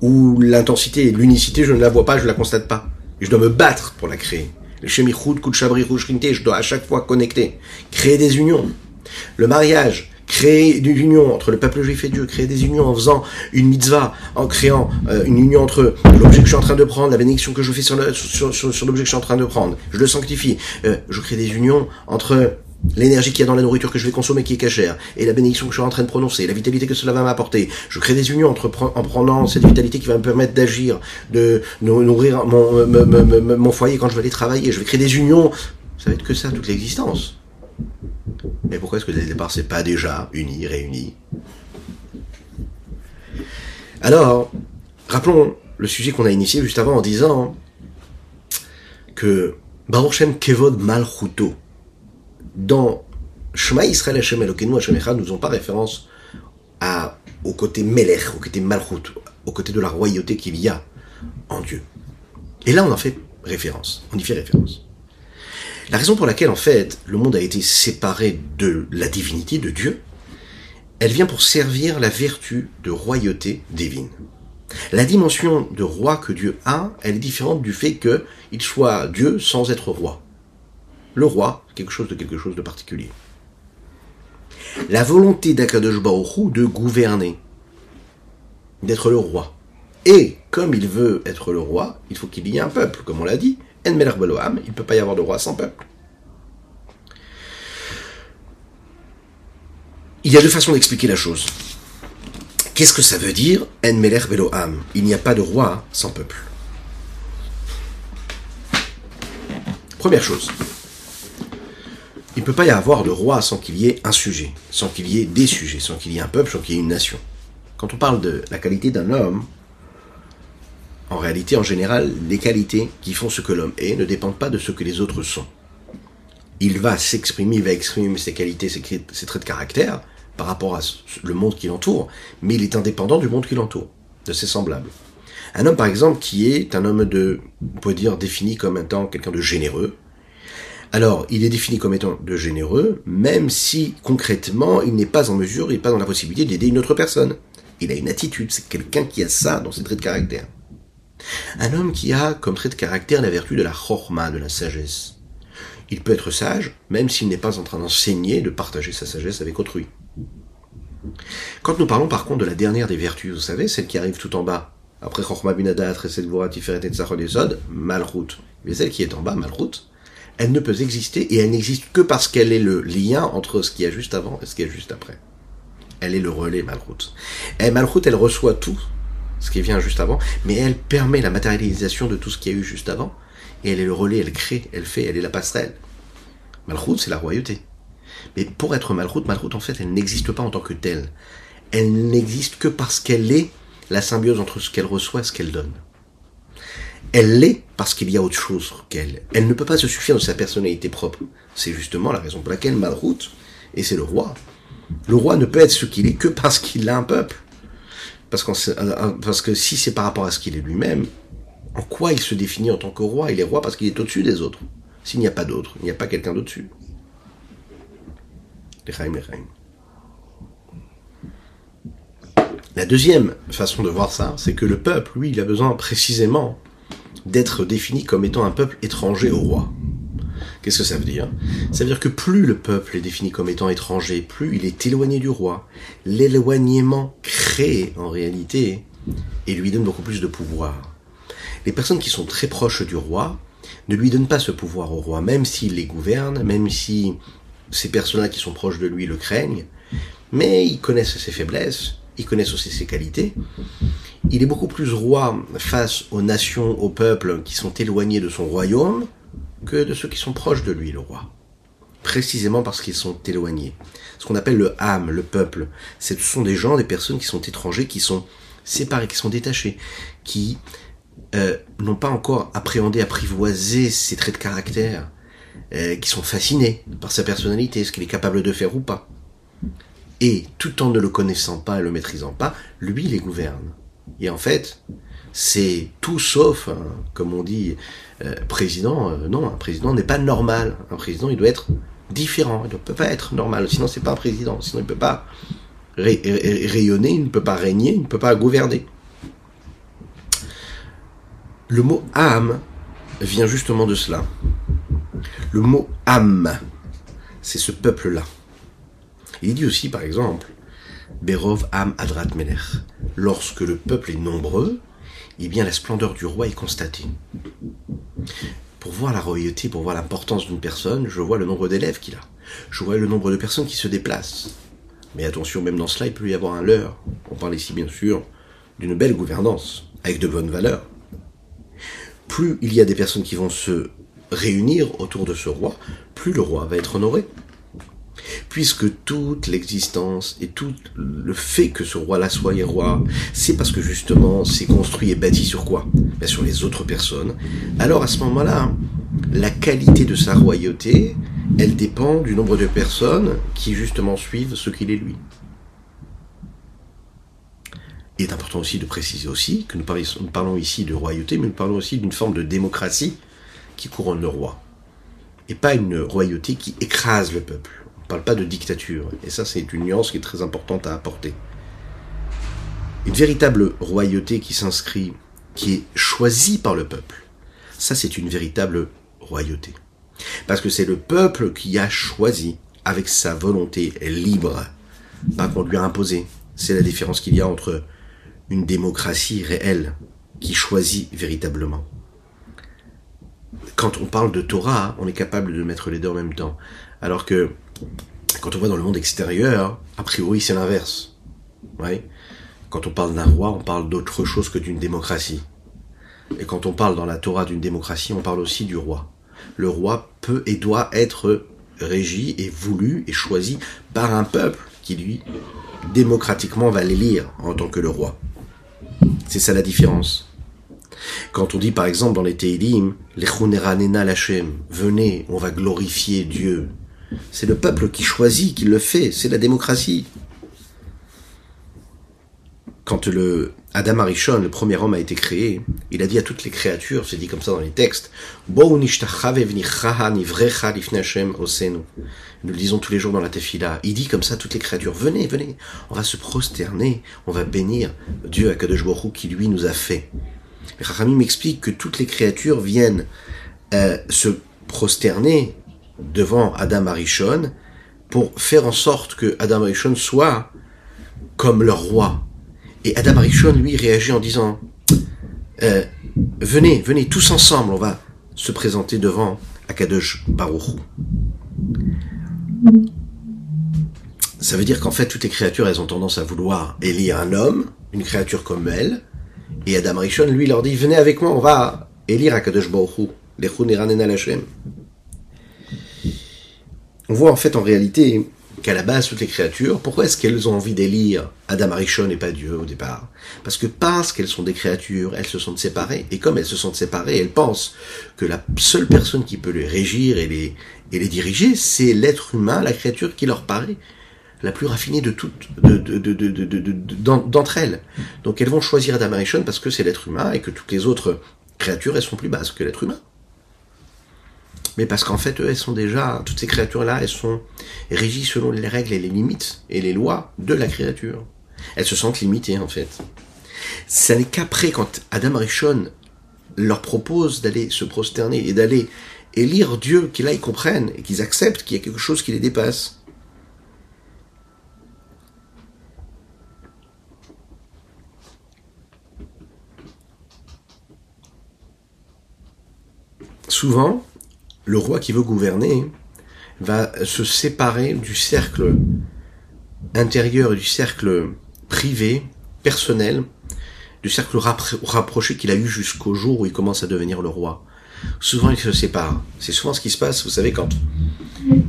Où l'intensité et l'unicité, je ne la vois pas, je ne la constate pas. Et je dois me battre pour la créer. Le Shemichud, Kutchabri, je dois à chaque fois connecter. Créer des unions. Le mariage, créer une union entre le peuple juif et Dieu, créer des unions en faisant une mitzvah, en créant euh, une union entre l'objet que je suis en train de prendre, la bénédiction que je fais sur, l'objet que je suis en train de prendre, je le sanctifie. Euh, je crée des unions entre l'énergie qu'il y a dans la nourriture que je vais consommer qui est cachère, et la bénédiction que je suis en train de prononcer, la vitalité que cela va m'apporter. Je crée des unions entre en prenant cette vitalité qui va me permettre d'agir, de nourrir mon, mon foyer quand je vais aller travailler. Je vais créer des unions. Ça va être que ça toute l'existence. Mais pourquoi est-ce que dès le départ, c'est pas déjà uni, réuni? Alors, rappelons le sujet qu'on a initié juste avant en disant que Baruch Kevod Malchuto, dans Shema Israël Hashem Elokeinu Hashem Echad, nous ont pas référence au côté Melech, au côté Malchut, au côté de la royauté qu'il y a en Dieu. Et là, on en fait référence, on y fait référence. La raison pour laquelle, en fait, le monde a été séparé de la divinité de Dieu, elle vient pour servir la vertu de royauté divine. La dimension de roi que Dieu a, elle est différente du fait qu'il soit Dieu sans être roi. Le roi, quelque chose de quelque chose de particulier. La volonté d'Akadosh de gouverner, d'être le roi. Et comme il veut être le roi, il faut qu'il y ait un peuple, comme on l'a dit, il ne peut pas y avoir de roi sans peuple. Il y a deux façons d'expliquer la chose. Qu'est-ce que ça veut dire En Meler Veloam Il n'y a pas de roi sans peuple. Première chose. Il ne peut pas y avoir de roi sans qu'il y ait un sujet, sans qu'il y ait des sujets, sans qu'il y ait un peuple, sans qu'il y ait une nation. Quand on parle de la qualité d'un homme, en réalité, en général, les qualités qui font ce que l'homme est ne dépendent pas de ce que les autres sont. Il va s'exprimer, il va exprimer ses qualités, ses, traits de caractère par rapport à le monde qui l'entoure, mais il est indépendant du monde qui l'entoure. de ses semblables. Un homme, par exemple, qui est un homme de, on peut dire, défini comme étant quelqu'un de généreux. Alors, il est défini comme étant de généreux, même si concrètement, il n'est pas en mesure, il n'est pas dans la possibilité d'aider une autre personne. Il a une attitude, c'est quelqu'un qui a ça dans ses traits de caractère. Un homme qui a comme trait de caractère la vertu de la chorma, de la sagesse. Il peut être sage, même s'il n'est pas en train d'enseigner, de partager sa sagesse avec autrui. Quand nous parlons par contre de la dernière des vertus, vous savez, celle qui arrive tout en bas, après Chorma Binada, Tresed Vora, Tiferet et Tzachod Malchut. Mais celle qui est en bas, Malchut, elle ne peut exister et elle n'existe que parce qu'elle est le lien entre ce qu'il y a juste avant et ce qu'il y a juste après. Elle est le relais, Malchut. Et Malchut, elle reçoit tout ce qui vient juste avant, mais elle permet la matérialisation de tout ce qu'il y a eu juste avant, et elle est le relais, elle crée, elle fait, elle est la passerelle. Malchut, c'est la royauté. Mais pour être Malchut, Malchut, en fait, elle n'existe pas en tant que telle. Elle n'existe que parce qu'elle est la symbiose entre ce qu'elle reçoit et ce qu'elle donne. Elle l'est parce qu'il y a autre chose qu'elle. Elle ne peut pas se suffire de sa personnalité propre. C'est justement la raison pour laquelle Malrout, et c'est le roi, le roi ne peut être ce qu'il est que parce qu'il a un peuple. Parce, euh, parce que si c'est par rapport à ce qu'il est lui-même, en quoi il se définit en tant que roi? Il est roi parce qu'il est au-dessus des autres. S'il n'y a pas d'autre, il n'y a pas quelqu'un d'au-dessus. La deuxième façon de voir ça, c'est que le peuple, lui, il a besoin précisément d'être défini comme étant un peuple étranger au roi. Qu'est-ce que ça veut dire? Ça veut dire que plus le peuple est défini comme étant étranger, plus il est éloigné du roi. L'éloignement crée en réalité et lui donne beaucoup plus de pouvoir. Les personnes qui sont très proches du roi ne lui donnent pas ce pouvoir au roi, même s'il les gouverne, même si ces personnes-là qui sont proches de lui le craignent, mais ils connaissent ses faiblesses, ils connaissent aussi ses qualités. Il est beaucoup plus roi face aux nations, aux peuples qui sont éloignés de son royaume que de ceux qui sont proches de lui, le roi. Précisément parce qu'ils sont éloignés. Ce qu'on appelle le âme, le peuple, ce sont des gens, des personnes qui sont étrangers, qui sont séparés, qui sont détachés, qui euh, n'ont pas encore appréhendé, apprivoisé ses traits de caractère, euh, qui sont fascinés par sa personnalité, ce qu'il est capable de faire ou pas et tout en ne le connaissant pas et le maîtrisant pas, lui les gouverne. Et en fait, c'est tout sauf, comme on dit, euh, président. Euh, non, un président n'est pas normal. Un président, il doit être différent. Il ne peut pas être normal. Sinon, c'est pas un président. Sinon, il ne peut pas rayonner, il ne peut pas régner, il ne peut pas gouverner. Le mot âme vient justement de cela. Le mot âme, c'est ce peuple-là. Il dit aussi, par exemple, Berov Am Adrat Melech. Lorsque le peuple est nombreux, eh bien la splendeur du roi est constatée. Pour voir la royauté, pour voir l'importance d'une personne, je vois le nombre d'élèves qu'il a. Je vois le nombre de personnes qui se déplacent. Mais attention, même dans cela, il peut y avoir un leurre. On parle ici, bien sûr, d'une belle gouvernance, avec de bonnes valeurs. Plus il y a des personnes qui vont se réunir autour de ce roi, plus le roi va être honoré puisque toute l'existence et tout le fait que ce roi-là soit roi, c'est parce que justement c'est construit et bâti sur quoi? Ben Sur les autres personnes. Alors à ce moment-là, la qualité de sa royauté, elle dépend du nombre de personnes qui justement suivent ce qu'il est lui. Il est important aussi de préciser aussi que nous parlons ici de royauté, mais nous parlons aussi d'une forme de démocratie qui couronne le roi. Et pas une royauté qui écrase le peuple. On parle pas de dictature. Et ça, c'est une nuance qui est très importante à apporter. Une véritable royauté qui s'inscrit, qui est choisie par le peuple. Ça, c'est une véritable royauté. Parce que c'est le peuple qui a choisi avec sa volonté libre, pas qu'on lui a imposé. C'est la différence qu'il y a entre une démocratie réelle qui choisit véritablement. Quand on parle de Torah, on est capable de mettre les deux en même temps. Alors que quand on voit dans le monde extérieur, a priori c'est l'inverse. Ouais. Quand on parle d'un roi, on parle d'autre chose que d'une démocratie. Et quand on parle dans la Torah d'une démocratie, on parle aussi du roi. Le roi peut et doit être régi et voulu et choisi par un peuple qui lui démocratiquement va l'élire en tant que le roi. C'est ça la différence. Quand on dit par exemple dans les Teilim, Nena Lachem, venez, on va glorifier Dieu, c'est le peuple qui choisit, qui le fait. C'est la démocratie. quand le Adam Arishon, le premier homme, a été créé, il a dit à toutes les créatures, c'est dit comme ça dans les textes, nous le disons tous les jours dans la tefila, il dit comme ça à toutes les créatures, venez, venez, on va se prosterner, on va bénir Dieu Akadosh Baruch qui lui nous a fait. Et m'explique que toutes les créatures viennent euh, se prosterner devant Adam Arishon pour faire en sorte que Adam Arishon soit comme leur roi. Et Adam Arishon, lui, réagit en disant, euh, venez, venez tous ensemble, on va se présenter devant Akadosh Baruch. Ça veut dire qu'en fait, toutes les créatures, elles ont tendance à vouloir élire un homme, une créature comme elle, et Adam Arishon, lui, leur dit, venez avec moi, on va élire Akadosh Baruch On voit en fait en réalité qu'à la base, toutes les créatures, pourquoi est-ce qu'elles ont envie d'élire Adam Arishon et pas Dieu au départ? Parce que parce qu'elles sont des créatures, elles se sentent séparées. Et comme elles se sentent séparées, elles pensent que la seule personne qui peut les régir et les, et les diriger, c'est l'être humain, la créature qui leur paraît la plus raffinée de toutes, d'entre elles. Donc elles vont choisir Adam Arishon parce que c'est l'être humain et que toutes les autres créatures, elles sont plus basses que l'être humain mais parce qu'en fait, elles sont déjà, toutes ces créatures-là, elles sont régies selon les règles et les limites et les lois de la créature. Elles se sentent limitées, en fait. Ça n'est qu'après, quand Adam Arishon leur propose d'aller se prosterner et d'aller élire Dieu, qu'ils là, ils comprennent et qu'ils acceptent qu'il y a quelque chose qui les dépasse. Souvent, le roi qui veut gouverner va se séparer du cercle intérieur du cercle privé, personnel, du cercle rapproché qu'il a eu jusqu'au jour où il commence à devenir le roi. Souvent, il se sépare. C'est souvent ce qui se passe, vous savez, quand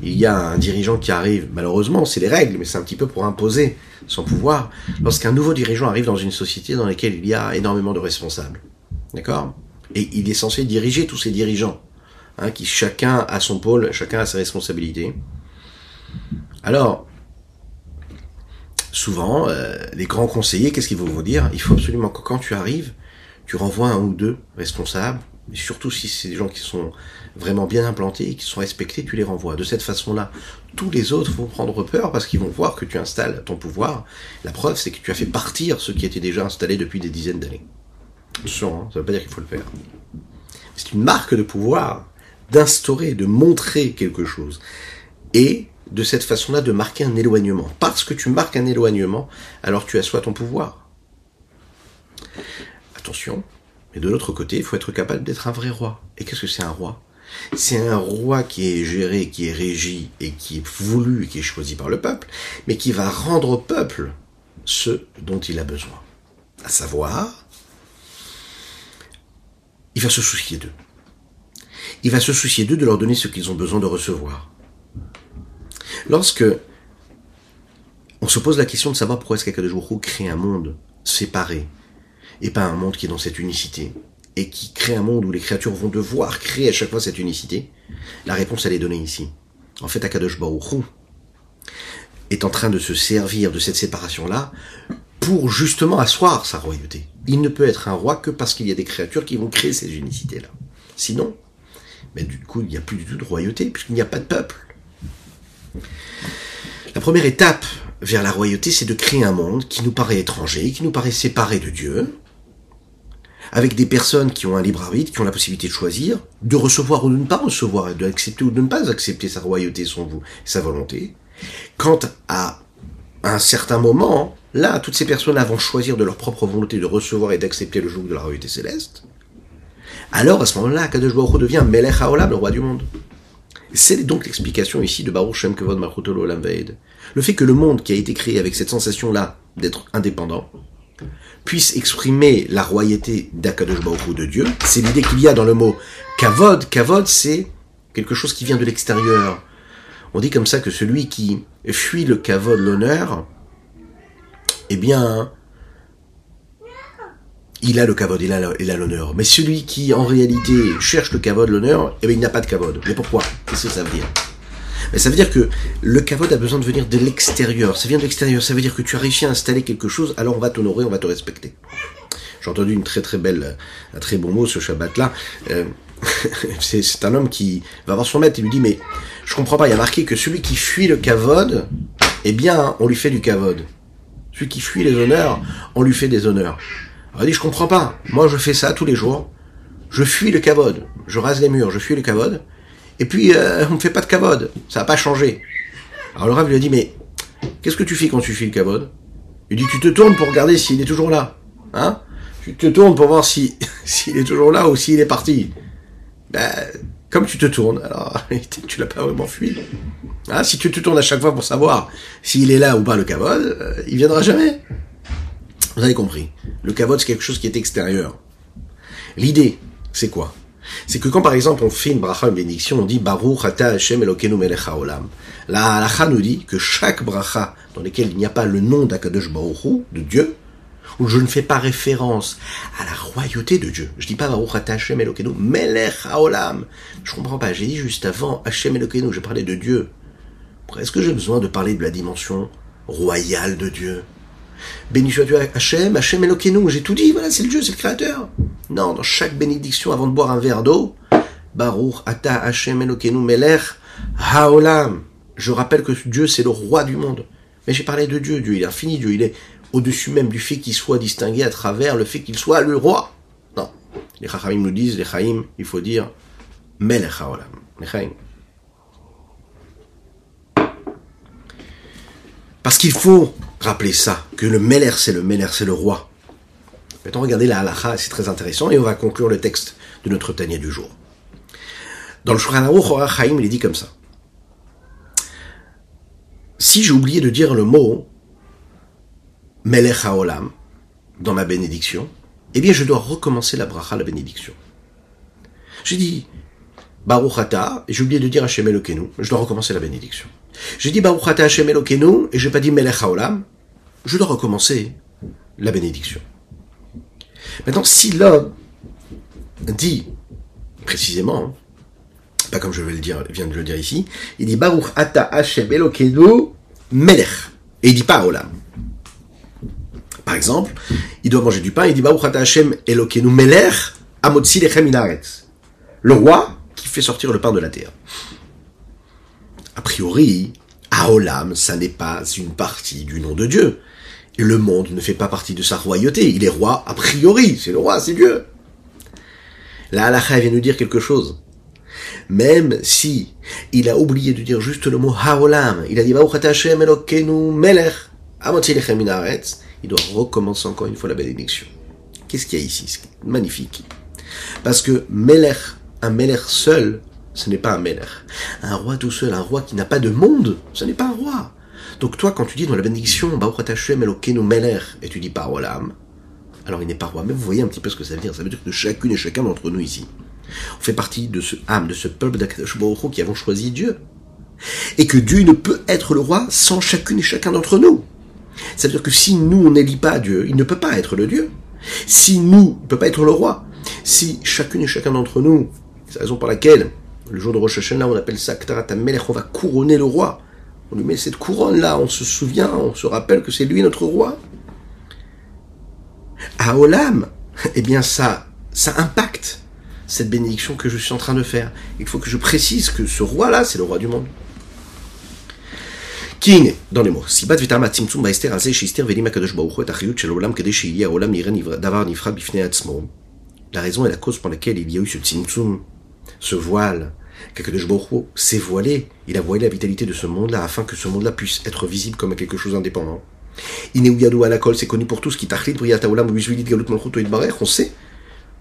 il y a un dirigeant qui arrive, malheureusement, c'est les règles, mais c'est un petit peu pour imposer son pouvoir, lorsqu'un nouveau dirigeant arrive dans une société dans laquelle il y a énormément de responsables. D'accord? Et il est censé diriger tous ces dirigeants. Hein, qui chacun a son pôle, chacun a ses responsabilités. Alors, souvent, euh, les grands conseillers, qu'est-ce qu'ils vont vous dire? Il faut absolument que quand tu arrives, tu renvoies un ou deux responsables, surtout si c'est des gens qui sont vraiment bien implantés et qui sont respectés, tu les renvoies. De cette façon-là, tous les autres vont prendre peur parce qu'ils vont voir que tu installes ton pouvoir. La preuve, c'est que tu as fait partir ceux qui étaient déjà installés depuis des dizaines d'années. Attention, hein, ça ne veut pas dire qu'il faut le faire. C'est une marque de pouvoir d'instaurer, de montrer quelque chose. Et de cette façon-là, de marquer un éloignement. Parce que tu marques un éloignement, alors tu assois ton pouvoir. Attention, mais de l'autre côté, il faut être capable d'être un vrai roi. Et qu'est-ce que c'est un roi? C'est un roi qui est géré, qui est régi et qui est voulu qui est choisi par le peuple, mais qui va rendre au peuple ce dont il a besoin. À savoir, il va se soucier d'eux il va se soucier d'eux de leur donner ce qu'ils ont besoin de recevoir. Lorsque on se pose la question de savoir pourquoi est-ce qu'Akadosh crée un monde séparé et pas un monde qui est dans cette unicité et qui crée un monde où les créatures vont devoir créer à chaque fois cette unicité, la réponse elle est donnée ici. En fait, Akadosh est en train de se servir de cette séparation-là pour justement asseoir sa royauté. Il ne peut être un roi que parce qu'il y a des créatures qui vont créer ces unicités-là. Sinon, mais du coup, il n'y a plus du tout de royauté, puisqu'il n'y a pas de peuple. La première étape vers la royauté, c'est de créer un monde qui nous paraît étranger, qui nous paraît séparé de Dieu, avec des personnes qui ont un libre arbitre, qui ont la possibilité de choisir, de recevoir ou de ne pas recevoir, d'accepter ou de ne pas accepter sa royauté, son sa volonté. Quant à un certain moment, là, toutes ces personnes-là vont choisir de leur propre volonté de recevoir et d'accepter le joug de la royauté céleste alors à ce moment-là, Kadosh Baruch devient Melech HaOlam, le roi du monde. C'est donc l'explication ici de Baruch Shem Kevod Malchutolo Olam Le fait que le monde qui a été créé avec cette sensation-là d'être indépendant puisse exprimer la royauté d'Akadosh Baruch de Dieu, c'est l'idée qu'il y a dans le mot Kavod. Kavod, c'est quelque chose qui vient de l'extérieur. On dit comme ça que celui qui fuit le Kavod, l'honneur, eh bien, il a le kavod, il a l'honneur. Mais celui qui, en réalité, cherche le kavod, l'honneur, eh bien, il n'a pas de kavod. Mais pourquoi? Qu'est-ce que ça veut dire? Mais ça veut dire que le kavod a besoin de venir de l'extérieur. Ça vient de l'extérieur. Ça veut dire que tu as réussi à installer quelque chose, alors on va t'honorer, on va te respecter. J'ai entendu une très très belle, un très bon mot ce Shabbat-là. Euh, c'est un homme qui va voir son maître et lui dit mais je comprends pas, il y a marqué que celui qui fuit le kavod, eh bien on lui fait du kavod. Celui qui fuit les honneurs, on lui fait des honneurs. Alors il dit je comprends pas, moi je fais ça tous les jours, je fuis le kavod, je rase les murs, je fuis le kavod, et puis euh, on me fait pas de kavod, ça n'a pas changé. Alors le Rav lui a dit mais qu'est-ce que tu fais quand tu fuis le kavod Il dit tu te tournes pour regarder s'il est toujours là, hein? Tu te tournes pour voir si s'il est toujours là ou s'il est parti. Ben, comme tu te tournes, alors tu l'as pas vraiment fui. Ah, si tu te tournes à chaque fois pour savoir s'il est là ou pas le kavod, euh, il viendra jamais. Vous avez compris. Le kavod, c'est quelque chose qui est extérieur. L'idée, c'est quoi? C'est que quand par exemple on fait une bracha, une bénédiction, on dit Baruch ata Hashem Elokeinu melech haolam. La halacha nous dit que chaque bracha dans lequel il n'y a pas le nom d'Akadosh Baruch de Dieu, où je ne fais pas référence à la royauté de Dieu. Je dis pas Baruch Hashem Elokeinu, Melech Haolam. Je comprends pas. J'ai dit juste avant Hashem Elokeinu, j'ai parlé de Dieu. Est-ce que j'ai besoin de parler de la dimension royale de Dieu? Béni sois-tu Hachem, Hachem Elokeinu. J'ai tout dit, voilà, c'est le Dieu, c'est le Créateur. Non, dans chaque bénédiction, avant de boire un verre d'eau, Baruch Ata Hachem Elokeinu Melech Haolam. Je rappelle que Dieu, c'est le roi du monde. Mais j'ai parlé de Dieu. Dieu, il est infini. Dieu, il est au-dessus même du fait qu'il soit distingué à travers le fait qu'il soit le roi. Non. Les Chachamim nous disent, les Chaim, il faut dire Melech Haolam. Parce qu'il faut rappeler ça, que le Meler c'est le Meler, c'est le roi. Maintenant, regardez la halacha, c'est très intéressant, et on va conclure le texte de notre tanier du jour. Dans le Shulchan Aruch, il est dit comme ça. Si j'ai oublié de dire le mot Melech HaOlam dans ma bénédiction, eh bien je dois recommencer la bracha, la bénédiction. J'ai dit Baruch Ata, et j'ai oublié de dire Hashem Elokeinu, je dois recommencer la bénédiction. J'ai dit Baruch Ata Hashem Elokeinu, et je n'ai pas dit Melech HaOlam, je dois recommencer la bénédiction. Maintenant, si l'homme dit précisément, pas comme je vais le dire, viens de le dire ici, il dit Baruch Ata Hashem Elokeinu Melech, et il dit pas Olam. Par exemple, il doit manger du pain, il dit Baruch Hashem Elokeinu Melech Amotzi Lechem Le roi qui fait sortir le pain de la terre. A priori, Aolam, ça n'est pas une partie du nom de Dieu. Le monde ne fait pas partie de sa royauté. Il est roi a priori. C'est le roi, c'est Dieu. La halakha vient nous dire quelque chose. Même si il a oublié de dire juste le mot Haolam, il a dit Melech il doit recommencer encore une fois la bénédiction. Qu'est-ce qu'il y a ici? Magnifique. Parce que Melech, un Melech seul, ce n'est pas un Melech. Un roi tout seul, un roi qui n'a pas de monde, ce n'est pas un roi. Donc toi, quand tu dis dans la bénédiction, et tu dis Olam, alors il n'est pas roi. Mais vous voyez un petit peu ce que ça veut dire. Ça veut dire que chacune et chacun d'entre nous ici, on fait partie de ce âme, de ce peuple d'Akadosh qui avons choisi Dieu. Et que Dieu ne peut être le roi sans chacune et chacun d'entre nous. C'est-à-dire que si nous, on n'élit pas Dieu, il ne peut pas être le Dieu. Si nous, il ne peut pas être le roi. Si chacune et chacun d'entre nous, c'est la raison pour laquelle, le jour de Rosh Hashanah, on appelle ça Ktarat on va couronner le roi. On lui met cette couronne-là, on se souvient, on se rappelle que c'est lui notre roi. À Olam, eh bien ça, ça impacte cette bénédiction que je suis en train de faire. Il faut que je précise que ce roi-là, c'est le roi du monde. King, dans les mots, Sibat vitama tzimtzum baester shister shel olam olam davar nifra bifnei. La raison et la cause pour laquelle il y a eu ce tzimtzum, ce voile, qu'Akadosh Baruch Hu s'est voilé, il a voilé la vitalité de ce monde-là afin que ce monde-là puisse être visible comme quelque chose d'indépendant. Ineuyadu alakol, c'est connu pour tous, qui tachlit galut malchut on sait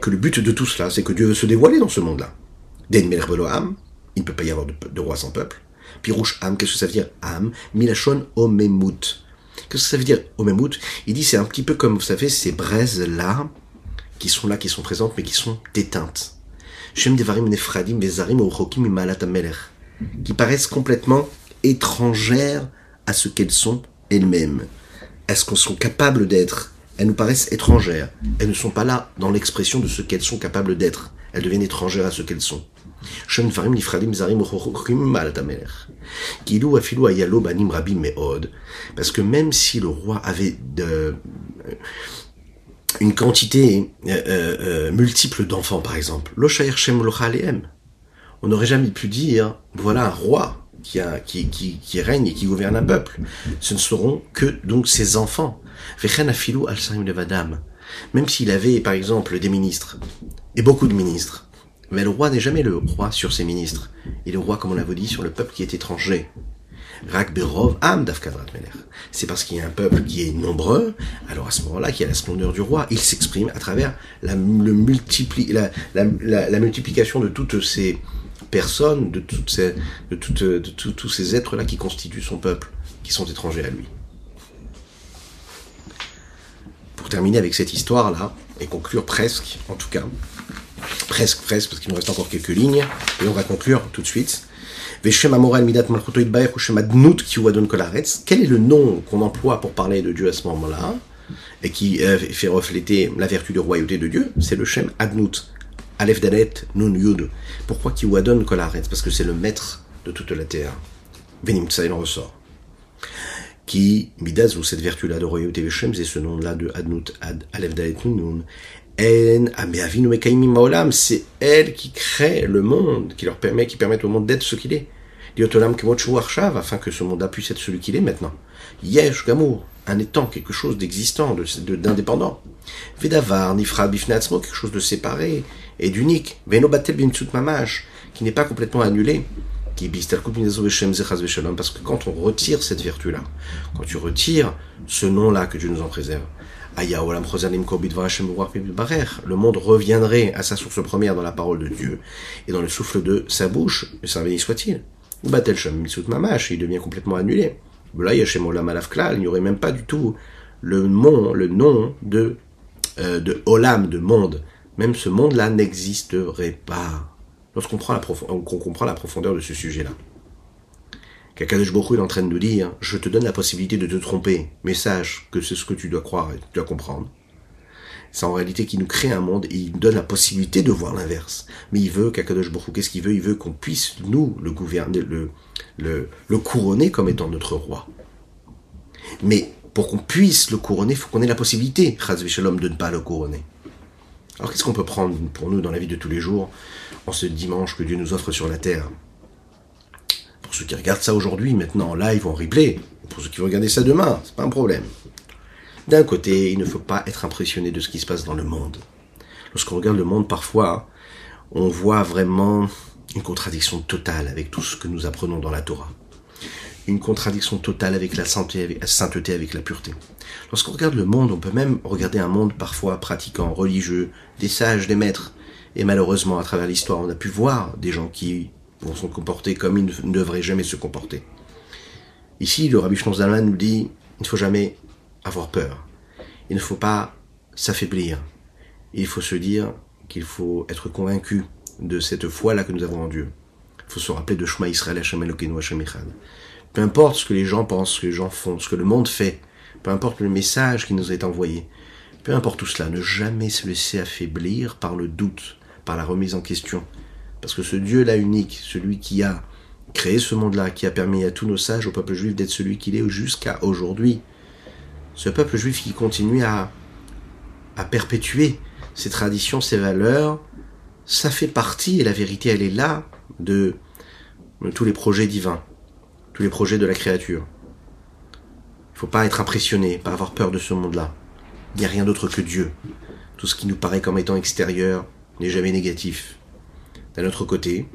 que le but de tout cela, c'est que Dieu veut se dévoiler dans ce monde-là. Den melech il ne peut pas y avoir de, de roi sans peuple. Pirouche Am, qu'est-ce que ça veut dire Am, Milachon Omemut. Qu'est-ce que ça veut dire Omemut Il dit c'est un petit peu comme, vous savez, ces braises-là, qui sont là, qui sont présentes, mais qui sont éteintes. Qui paraissent complètement étrangères à ce qu'elles sont elles-mêmes. Est-ce qu'on sont capables d'être? Elles nous paraissent étrangères. Elles ne sont pas là dans l'expression de ce qu'elles sont capables d'être. Elles deviennent étrangères à ce qu'elles sont. Parce que même si le roi avait une quantité euh, euh, multiple d'enfants, par exemple, on n'aurait jamais pu dire, voilà un roi qui règne et qui gouverne un peuple. Ce ne seront que donc ses enfants. Même s'il avait, par exemple, des ministres, et beaucoup de ministres, mais le roi n'est jamais le roi sur ses ministres. Il est le roi, comme on l'avait dit, sur le peuple qui est étranger. Am C'est parce qu'il y a un peuple qui est nombreux, alors à ce moment-là, qu'il y a la splendeur du roi. Il s'exprime à travers la, le la, la, multiplication de toutes ces personnes, de, toutes ces, de, toutes, de tous ces êtres-là qui constituent son peuple, qui sont étrangers à lui. Pour terminer avec cette histoire-là, et conclure presque, en tout cas, presque, presque, parce qu'il nous reste encore quelques lignes, et on va conclure tout de suite. Quel est le nom qu'on emploie pour parler de Dieu à ce moment-là et qui euh, fait refléter la vertu de royauté de Dieu? C'est le Shem Adnut. Aleph Dalet Nun Yud. Pourquoi Kiwadon Kolaretz Parce que c'est le maître de toute la terre. Venim il en ressort. Qui, Midaz, ou cette vertu-là de royauté Veshem, c'est ce nom-là de Adnut, Ad, Aleph Dalet Nun c'est elle qui crée le monde, qui leur permet, qui permet au monde d'être ce qu'il est afin que ce monde puisse être celui qu'il est maintenant. Yesh Gamour, un étant, quelque chose d'existant, d'indépendant. Vedavar, Nifra Bifnatzmo, quelque chose de séparé et d'unique. Venobatel Bimtsut Mamash, qui n'est pas complètement annulé. Parce que quand on retire cette vertu-là, quand tu retires ce nom-là, que Dieu nous en préserve, le monde reviendrait à sa source première dans la parole de Dieu et dans le souffle de sa bouche, et ça béni soit-il. Batel Mamash, il devient complètement annulé. Là, il n'y aurait même pas du tout le, nom, le nom de, euh, de Olam, de monde. Même ce monde-là n'existerait pas. Lorsqu'on comprend la profondeur de ce sujet-là. Kakadosh Baruch est en train de nous dire, je te donne la possibilité de te tromper, mais sache que c'est ce que tu dois croire et tu dois comprendre. C'est en réalité qu'il nous crée un monde et il nous donne la possibilité de voir l'inverse. Mais il veut, qu'Akadosh Baruch qu'est-ce qu'il veut? Il veut qu'on puisse, nous, le gouverner, le couronner comme étant notre roi. Mais pour qu'on puisse le couronner, il faut qu'on ait la possibilité, Shalom, de ne pas le couronner. Alors qu'est-ce qu'on peut prendre pour nous dans la vie de tous les jours, en ce dimanche que Dieu nous offre sur la terre? Pour ceux qui regardent ça aujourd'hui, maintenant en live ou en replay, pour ceux qui vont regarder ça demain, c'est pas un problème. D'un côté, il ne faut pas être impressionné de ce qui se passe dans le monde. Lorsqu'on regarde le monde, parfois, on voit vraiment une contradiction totale avec tout ce que nous apprenons dans la Torah. Une contradiction totale avec la, sainteté, avec la pureté. Lorsqu'on regarde le monde, on peut même regarder un monde parfois pratiquant, religieux, des sages, des maîtres. Et malheureusement, à travers l'histoire, on a pu voir des gens qui vont se comporter comme ils ne devraient jamais se comporter. Ici, le Rabbi Zalman nous dit, il ne faut jamais avoir peur. Il ne faut pas s'affaiblir. Il faut se dire qu'il faut être convaincu de cette foi-là que nous avons en Dieu. Il faut se rappeler de Shema Israël Hashem Elokeinu Hashem Echad. Peu importe ce que les gens pensent, ce que les gens font, ce que le monde fait, peu importe le message qui nous est envoyé, peu importe tout cela, ne jamais se laisser affaiblir par le doute, par la remise en question. Parce que ce Dieu-là unique, celui qui a créé ce monde-là, qui a permis à tous nos sages, au peuple juif, d'être celui qu'il est jusqu'à aujourd'hui, ce peuple juif qui continue à, perpétuer ses traditions, ses valeurs, ça fait partie, et la vérité elle est là, de, tous les projets divins, tous les projets de la créature. Il ne faut pas être impressionné, pas avoir peur de ce monde-là. Il n'y a rien d'autre que Dieu. Tout ce qui nous paraît comme étant extérieur n'est jamais négatif. D'un autre côté,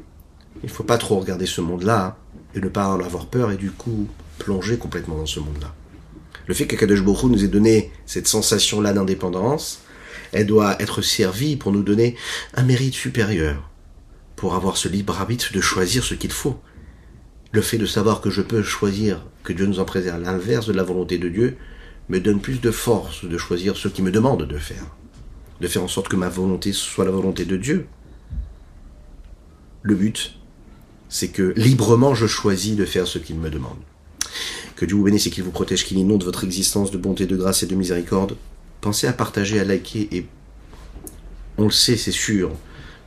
il ne faut pas trop regarder ce monde-là et ne pas en avoir peur et du coup plonger complètement dans ce monde-là. Le fait qu'Akadosh Baruch nous ait donné cette sensation-là d'indépendance, elle doit être servie pour nous donner un mérite supérieur, pour avoir ce libre arbitre de choisir ce qu'il faut. Le fait de savoir que je peux choisir, que Dieu nous en préserve, l'inverse de la volonté de Dieu, me donne plus de force de choisir ce qu'il me demande de faire. De faire en sorte que ma volonté soit la volonté de Dieu. Le but, c'est que librement je choisis de faire ce qu'il me demande. Que Dieu vous bénisse et qu'il vous protège, qu'il inonde votre existence de bonté, de grâce et de miséricorde. Pensez à partager, à liker et on le sait, c'est sûr,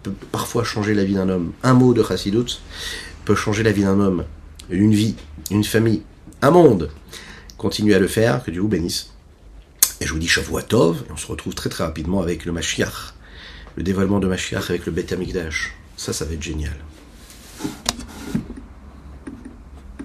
peut parfois changer la vie d'un homme. Un mot de Chassidut peut changer la vie d'un homme, une vie, une famille, un monde. Continuez à le faire, que Dieu vous bénisse. Et je vous dis Shavuatov, et on se retrouve très très rapidement avec le Mashiach, le dévoilement de Mashiach avec le Beth Amikdash. Ça, ça va être génial.